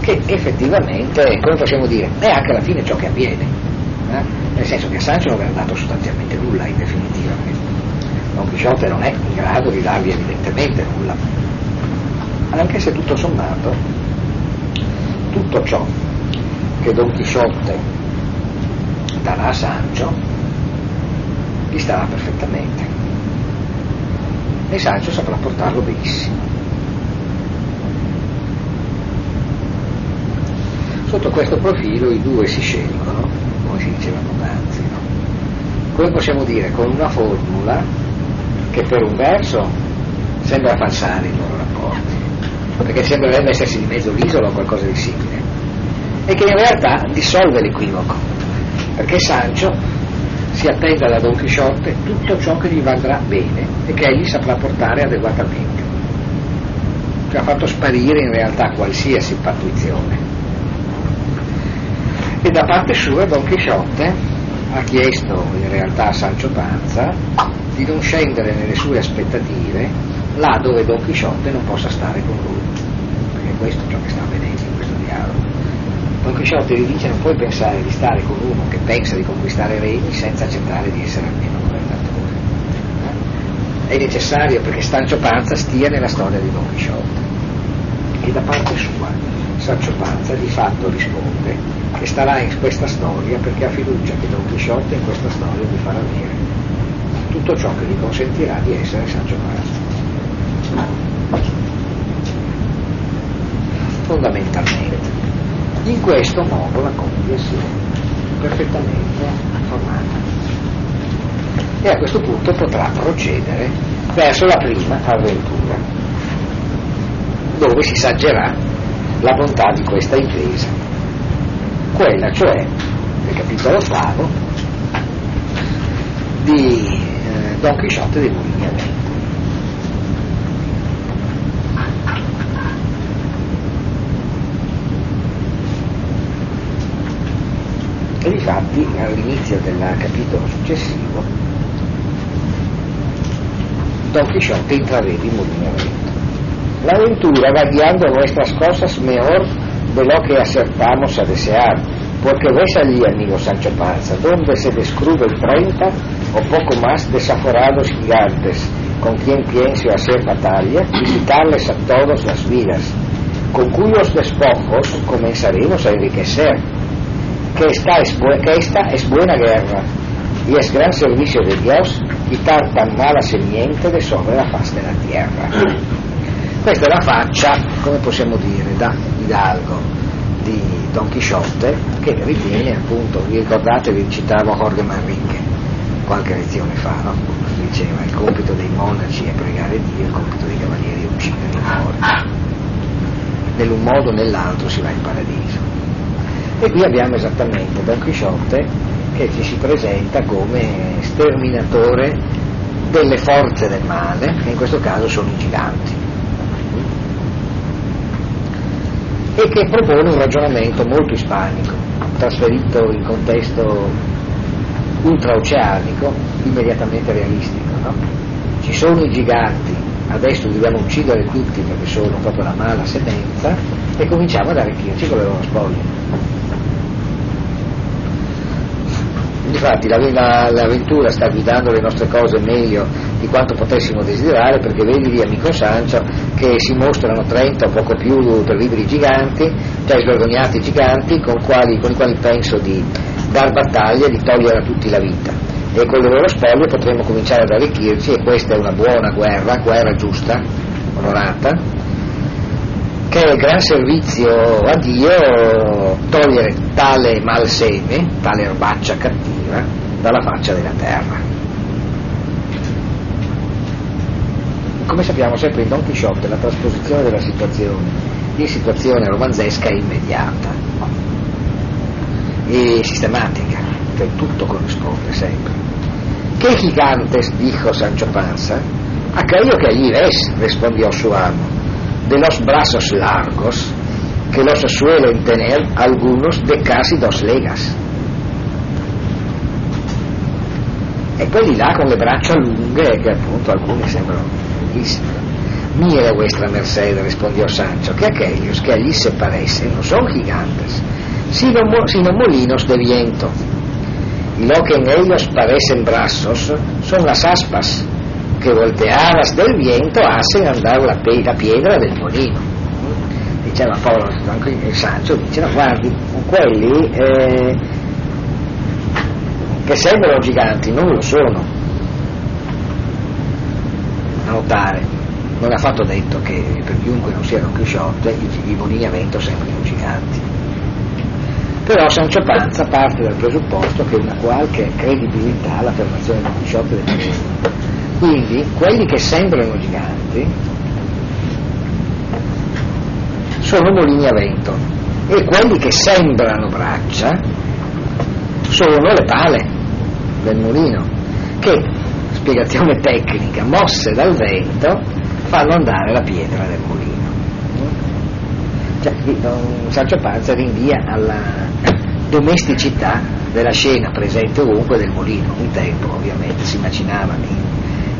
Che effettivamente, come possiamo dire, è anche alla fine ciò che avviene eh? nel senso che a Sancho non aveva dato sostanzialmente nulla in definitiva, Don Quixote non è in grado di dargli evidentemente nulla, anche se tutto sommato tutto ciò che Don Quixote darà a Sancho gli starà perfettamente e Sancho saprà portarlo benissimo. Sotto questo profilo i due si scelgono come si diceva poc'anzi. No? Come possiamo dire? Con una formula che per un verso sembra falsare i loro rapporti, perché sembrerebbe essersi di mezzo l'isola o qualcosa di simile, e che in realtà dissolve l'equivoco, perché Sancho si attende da Don Chisciotte tutto ciò che gli andrà bene e che egli saprà portare adeguatamente. Cioè ha fatto sparire in realtà qualsiasi pattuizione e da parte sua Don Chisciotte ha chiesto in realtà a Sancho Panza di non scendere nelle sue aspettative là dove Don Chisciotte non possa stare con lui, perché questo è ciò che sta avvenendo in questo dialogo. Don Chisciotte gli dice non puoi pensare di stare con uno che pensa di conquistare regni senza accettare di essere almeno governatore. È necessario perché Sancho Panza stia nella storia di Don Chisciotte e da parte sua Sancho Panza di fatto risponde che starà in questa storia perché ha fiducia che Don Chisciotte in questa storia gli farà avere tutto ciò che gli consentirà di essere Sancho Panza. Fondamentalmente. In questo modo la coppia si è perfettamente formata e a questo punto potrà procedere verso la prima avventura. dove si saggerà la bontà di questa intesa. Quella cioè, nel capitolo ottavo, di eh, Don Chisciotte dei Mulini a Difatti all'inizio del capitolo successivo Don Quixote intravede i mulini a vento. La aventura va guiando nuestras cosas mejor de lo que acertamos a desear, porque ves allí, amigo Sancho Panza, donde se descubren 30 o poco más desaforados gigantes, con quien pienso hacer batalla y quitarles a todos las vidas, con cuyos despojos comenzaremos a enriquecer, que esta es, que esta es buena guerra y es gran servicio de Dios quitar tan mala semiente de sobre la faz della terra. [clears throat] Questa è la faccia, come possiamo dire, da Hidalgo di Don Chisciotte che ritiene appunto, vi ricordate, vi citavo Jorge Manrique qualche lezione fa, no? diceva il compito dei monaci è pregare Dio, il compito dei cavalieri è uccidere i morti. Nell'un modo o nell'altro si va in paradiso. E qui abbiamo esattamente Don Chisciotte che ci si presenta come sterminatore delle forze del male, che in questo caso sono i giganti. E che propone un ragionamento molto ispanico, trasferito in contesto ultraoceanico, immediatamente realistico. No? Ci sono i giganti, adesso dobbiamo uccidere tutti perché sono proprio la mala semenza e cominciamo ad arricchirci con le loro spoglie. Infatti la- la- l'avventura sta guidando le nostre cose meglio di quanto potessimo desiderare perché vedi lì amico Sancio che si mostrano 30 o poco più terribili giganti, cioè svergognati giganti con, quali- con i quali penso di dar battaglia e di togliere a tutti la vita. E con le loro spoglie potremo cominciare ad arricchirci e questa è una buona guerra, guerra giusta, onorata, che è il gran servizio a Dio togliere tale malseme, tale erbaccia cattiva dalla faccia della terra. Come sappiamo sempre in Don Quixote la trasposizione della situazione in situazione romanzesca è immediata e sistematica, cioè tutto corrisponde sempre. ¿Qué gigantes? dijo Sancho Panza. Aquello que allí ves, respondió su amo, de los brazos largos, que los suelen tener algunos de casi dos legas. E quelli là con le braccia lunghe, che appunto alcuni sembrano lunghissimi. Mire vuestra merced, respondió Sancho, que aquellos que allí se parecen no son gigantes, sino, sino molinos de viento. Y lo que en ellos parecen brazos son las aspas, que volteadas del viento hacen andar la, la piedra del molino. Diceva Paolo, il Sancho dice, no, guardi, quelli eh, che sembrano giganti non lo sono. A notare, non è affatto detto che per chiunque non sia Don Chisciotte i, i molini a vento sembrino giganti. Però Sancio Panza parte dal presupposto che una qualche credibilità all'affermazione di Chisciotte del tenere. Quindi quelli che sembrano giganti sono molini a vento e quelli che sembrano braccia sono le pale del mulino che, spiegazione tecnica, mosse dal vento fanno andare la pietra del mulino. Cioè, Sancio Panza rinvia alla domesticità della scena presente ovunque del mulino. Un tempo ovviamente si immaginava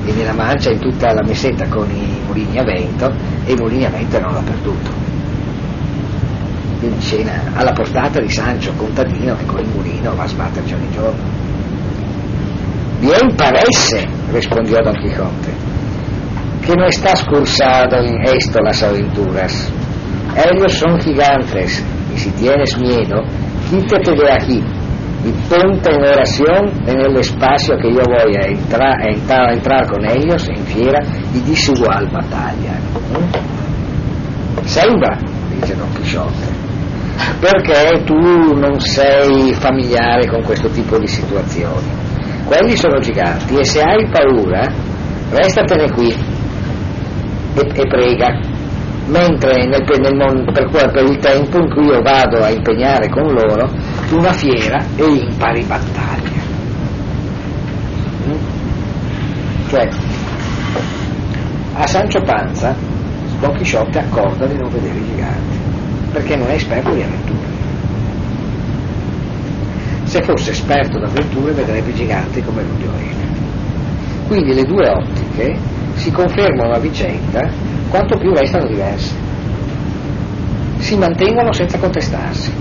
in, in nella Mancia in tutta la mesetta con i mulini a vento e i mulini a vento erano dappertutto. Quindi scena alla portata di Sancho contadino che con il mulino va a sbatterci ogni giorno. Bien parece, respondió Don Quijote, que no estás cursado en esto las aventuras. Ellos son gigantes, y si tienes miedo, quítate de aquí y ponte en oración en el espacio que yo voy a entrar, a entrar, a entrar con ellos en fiera y desigual batalla. ¿Mm? Sembra, dice Don Quixote, perché tu non sei familiare con questo tipo di situazioni. Quelli sono giganti e se hai paura, restatene qui e, e prega. Mentre nel, nel, per, per, il tempo in cui io vado a impegnare con loro una fiera e impari battaglia. Mm? Cioè, a Sancho Panza Don Chisciotte accorda di non vedere i giganti, perché non è esperto di avventure. Se fosse esperto d'avventure vedrebbe i giganti come l'udio Quindi le due ottiche si confermano a vicenda quanto più restano diverse. Si mantengono senza contestarsi.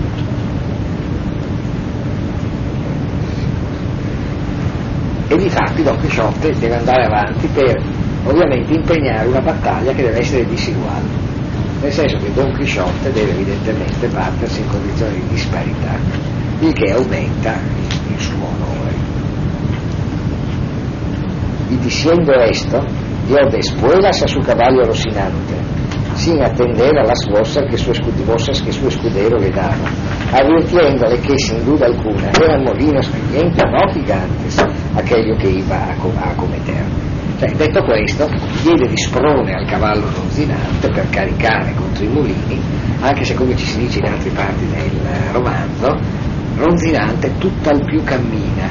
E di fatti Don Chisciotte deve andare avanti per ovviamente impegnare una battaglia che deve essere diseguale, nel senso che Don Chisciotte deve evidentemente battersi in condizioni di disparità, il che aumenta il suo onore. Y diciendo esto, dio después a su caballo Rocinante, sin atender a las voces que su, voces que su escudero le daba, advirtiéndole que sin duda alguna eran molinos vivientes, no gigantes, aquello que iba a, a cometer. Cioè, detto questo, diede di sprone al cavallo ronzinante per caricare contro i mulini, anche se come ci si dice in altre parti del romanzo, ronzinante tutt'al più cammina,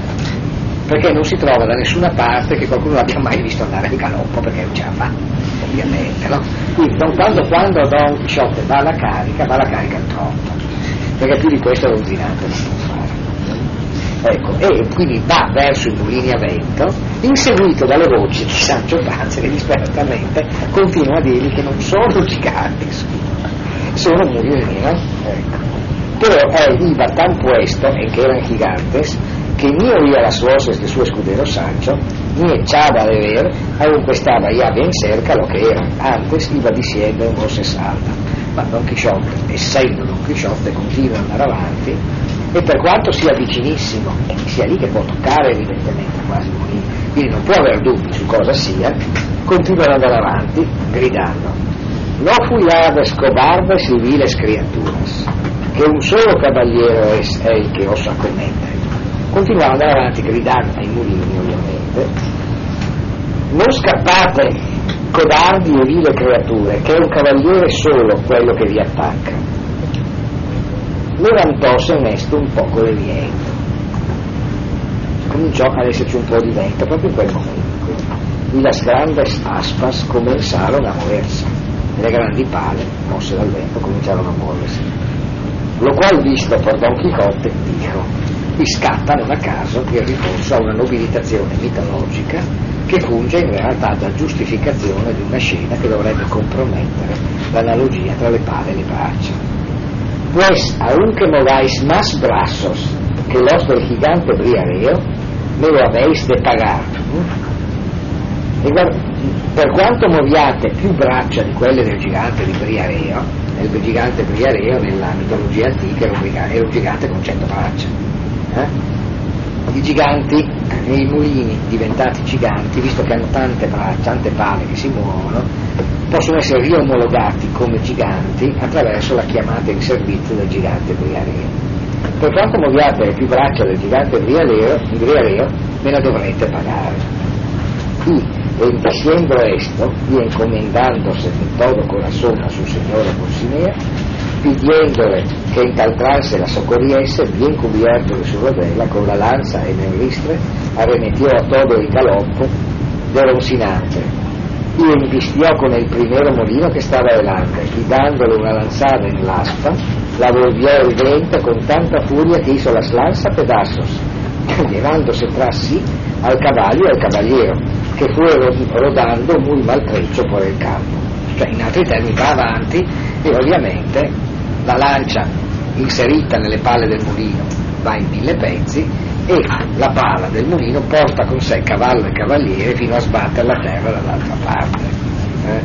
perché non si trova da nessuna parte che qualcuno l'abbia mai visto andare in galoppo, perché non ce la fa, ovviamente, no? Quindi quando, quando Don Quixote va alla carica, va alla carica troppo, perché più di questo ronzinante non può fare. Ecco, e quindi va verso i mulini a vento, inseguito dalle voci di Sancho Panza che disperatamente continua a dirgli che non sono giganti, sono mulini, no? Ecco. Pero él iba tan puesto en que eran gigantes que ni oía las voces de su escudero Sancho, ni echaba de ver, aunque estaba ya bien cerca lo que eran. Antes iba diciendo en voces alta. Ma Don Chisciotte, essendo Don Chisciotte, continua ad andare avanti e per quanto sia vicinissimo sia lì che può toccare evidentemente quasi lui, quindi non può aver dubbi su cosa sia, continua ad andare avanti gridando No fuyades cobardes y viles criaturas, que un solo caballero es el que os acomete. Continuava ad andare avanti gridando ai mulini ovviamente. Non scappate codardi e vile creature, che è un cavaliere solo quello che vi attacca levantóse en esto un poco de viento. Cominciò ad esserci un po' di vento proprio in quel momento. Y las grandes aspas comenzaron a moverse. Le grandi pale, mosse dal vento, cominciarono a muoversi. Lo qual visto per Don Quixote dijo, qui scatta non a caso il ricorso a una nobilitazione mitologica che funge in realtà da giustificazione di una scena che dovrebbe compromettere l'analogia tra le pale e le braccia pues aunque mováis más brazos que los del gigante briareo, me lo habéis de pagar. E guarda, per quanto muoviate più braccia di quelle del gigante di Briareo, il gigante Briareo nella mitologia antica era un gigante, con cento braccia. Eh? I giganti i mulini diventati giganti, visto che hanno tante braccia, tante pale che si muovono, possono essere riomologati come giganti attraverso la chiamata in servizio del gigante briareo. Per quanto muoviate le più braccia del gigante briareo, me la dovrete pagare. En diciendo esto y encomendándose de todo corazón a su señora Dulcinea, pidiéndole que trance la socorriese, bien cubierto de su rodela, con la lanza en el ristre, arremetió a todo el galopo de Rocinante y embistió con el primero molino que estaba delante y dándole una lanzada en el la volvió el viento con tanta furia que hizo las lanzas pedazos, [coughs] llevándose tras sí al caballo y al caballero, que fueron rodando muy maltrecho por el campo. Cioè, in altri termini va avanti e ovviamente la lancia inserita nelle palle del mulino va in mille pezzi e la pala del mulino porta con sé cavallo e cavaliere fino a sbattere la terra dall'altra parte, eh?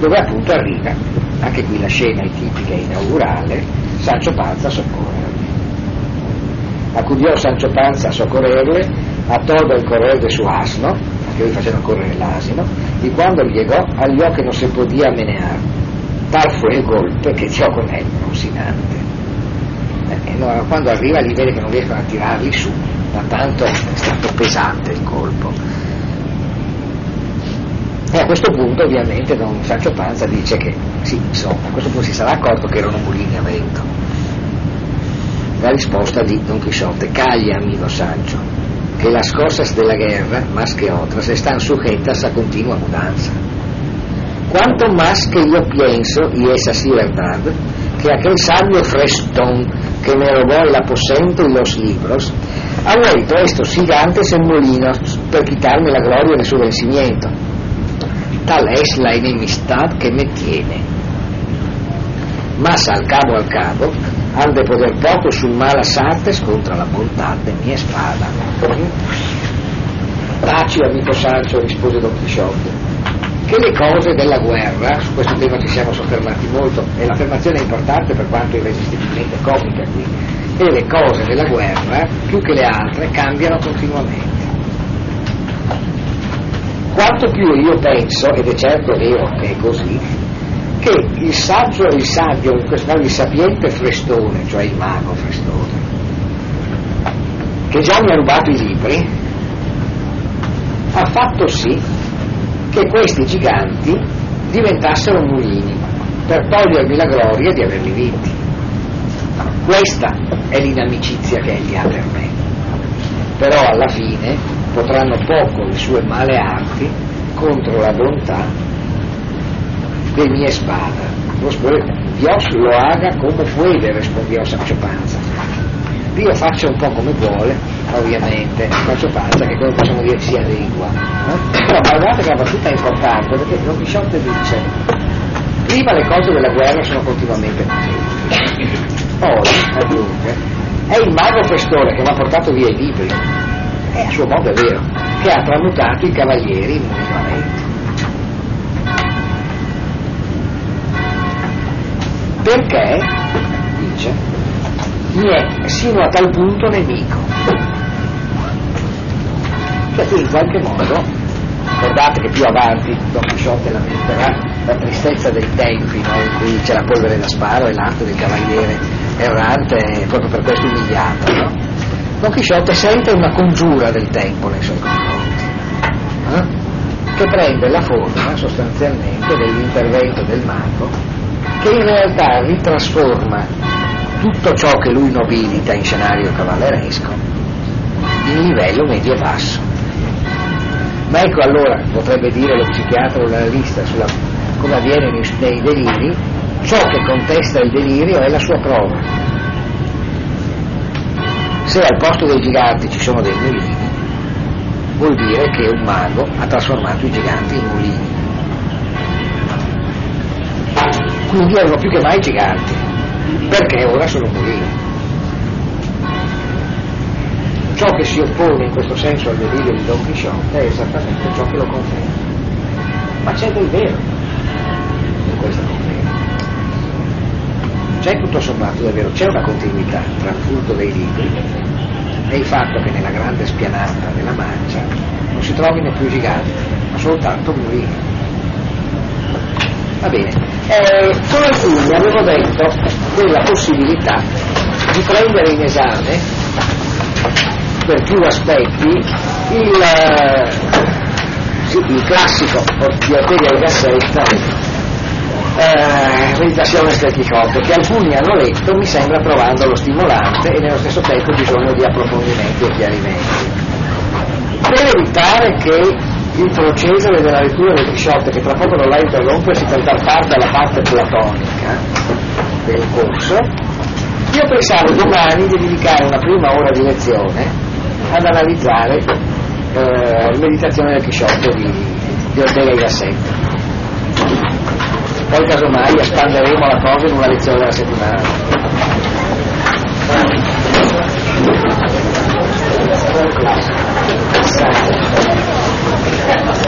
dove appunto arriva, anche qui la scena è tipica e inaugurale, Sancho Panza a soccorrerli. Accudió Sancho Panza a soccorrerle, a todo el correr su asno, anche lui facendo correre l'asino, y quando llegó halló que no se podía menear. Tal fue il golpe che dio con él Rocinante e allora, quando arriva li vede che non riescono a tirarli su, ma tanto è stato pesante il colpo. E a questo punto ovviamente Don Sancho Panza dice che sì, insomma, a questo punto si sarà accorto che erano mulini a vento. La risposta di Don Quixote, calla amico Sancho, que las cosas de la guerra, más que otras, están sujetas a continua mudanza. Cuanto más que yo pienso, y es así verdad, que aquel sabio Frestón que me robó el aposento y los libros, ha vuelto estos gigantes en molinos per quitarme la gloria de su vencimiento. Tal es la enemistad que me tiene. Mas al cabo al cabo, han de poder poco sus malas artes contra la bontà de mia spada. Taci, amico Sancho, rispose Don Chisciotte, che le cose della guerra, su questo tema ci siamo soffermati molto, e l'affermazione è importante per quanto irresistibilmente comica qui, e le cose della guerra, più che le altre, cambiano continuamente. Quanto più io penso, ed è certo vero che è così, che il saggio il saggio, in questo caso il sapiente Frestone, cioè il mago Frestone, che già mi ha rubato i libri, ha fatto sì che questi giganti diventassero mulini per togliermi la gloria di averli vinti. Questa è l'inamicizia che egli ha per me. Però alla fine potranno poco le sue male arti contro la bontà de mi espada. Dios lo haga come puede, respondió Sancho Panza. Dio faccia un po' come vuole, ovviamente, Sancho Panza che come possiamo dire si adegua. Eh? Però guardate che la battuta è importante perché Don Quixote dice prima le cose della guerra sono continuamente. Poi, aggiunge, è il mago pestore che mi ha portato via i libri. E a suo modo è vero, che ha tramutato i cavalieri in movimenti. perché, dice, mi è sino a tal punto nemico. Qui in qualche modo, ricordate che più avanti Don Quixote lamenterà la tristezza dei tempi no? in cui c'è la polvere da sparo e l'arte del cavaliere errante proprio per questo umiliato. No? Don Quixote sente una congiura del tempo nei suoi confronti, eh? che prende la forma sostanzialmente dell'intervento del mago che in realtà ritrasforma tutto ciò che lui nobilita in scenario cavalleresco in livello medio-basso. Ma ecco allora, potrebbe dire lo psichiatra o l'analista sulla come avviene nei, nei deliri, ciò che contesta il delirio è la sua prova. Se al posto dei giganti ci sono dei mulini, vuol dire che un mago ha trasformato i giganti in mulini quindi erano più che mai giganti, perché ora sono mulini. Ciò che si oppone in questo senso al delirio di Don Quixote è esattamente ciò che lo conferma. Ma c'è del vero in questa conferma. C'è tutto sommato del vero, c'è una continuità tra il culto dei libri e il fatto che nella grande spianata della Mancia non si trovino più giganti, ma soltanto mulini. Va bene. Eh, con alcuni avevo detto della possibilità di prendere in esame per più aspetti il, eh, sì, il classico di Ortega e Gasset eh, Meditazione Quixote che alcuni hanno letto mi sembra trovandolo stimolante e nello stesso tempo bisogno di approfondimenti e chiarimenti. Per evitare che il procedere della lettura del Quixote, che tra poco non la interrompersi per dar parte alla parte platonica del corso, io pensavo domani di dedicare una prima ora di lezione ad analizzare eh, Meditazione del Chisciotto di, di Ortega y Gasset. Poi casomai espanderemo la cosa in una lezione della settimana. Grazie.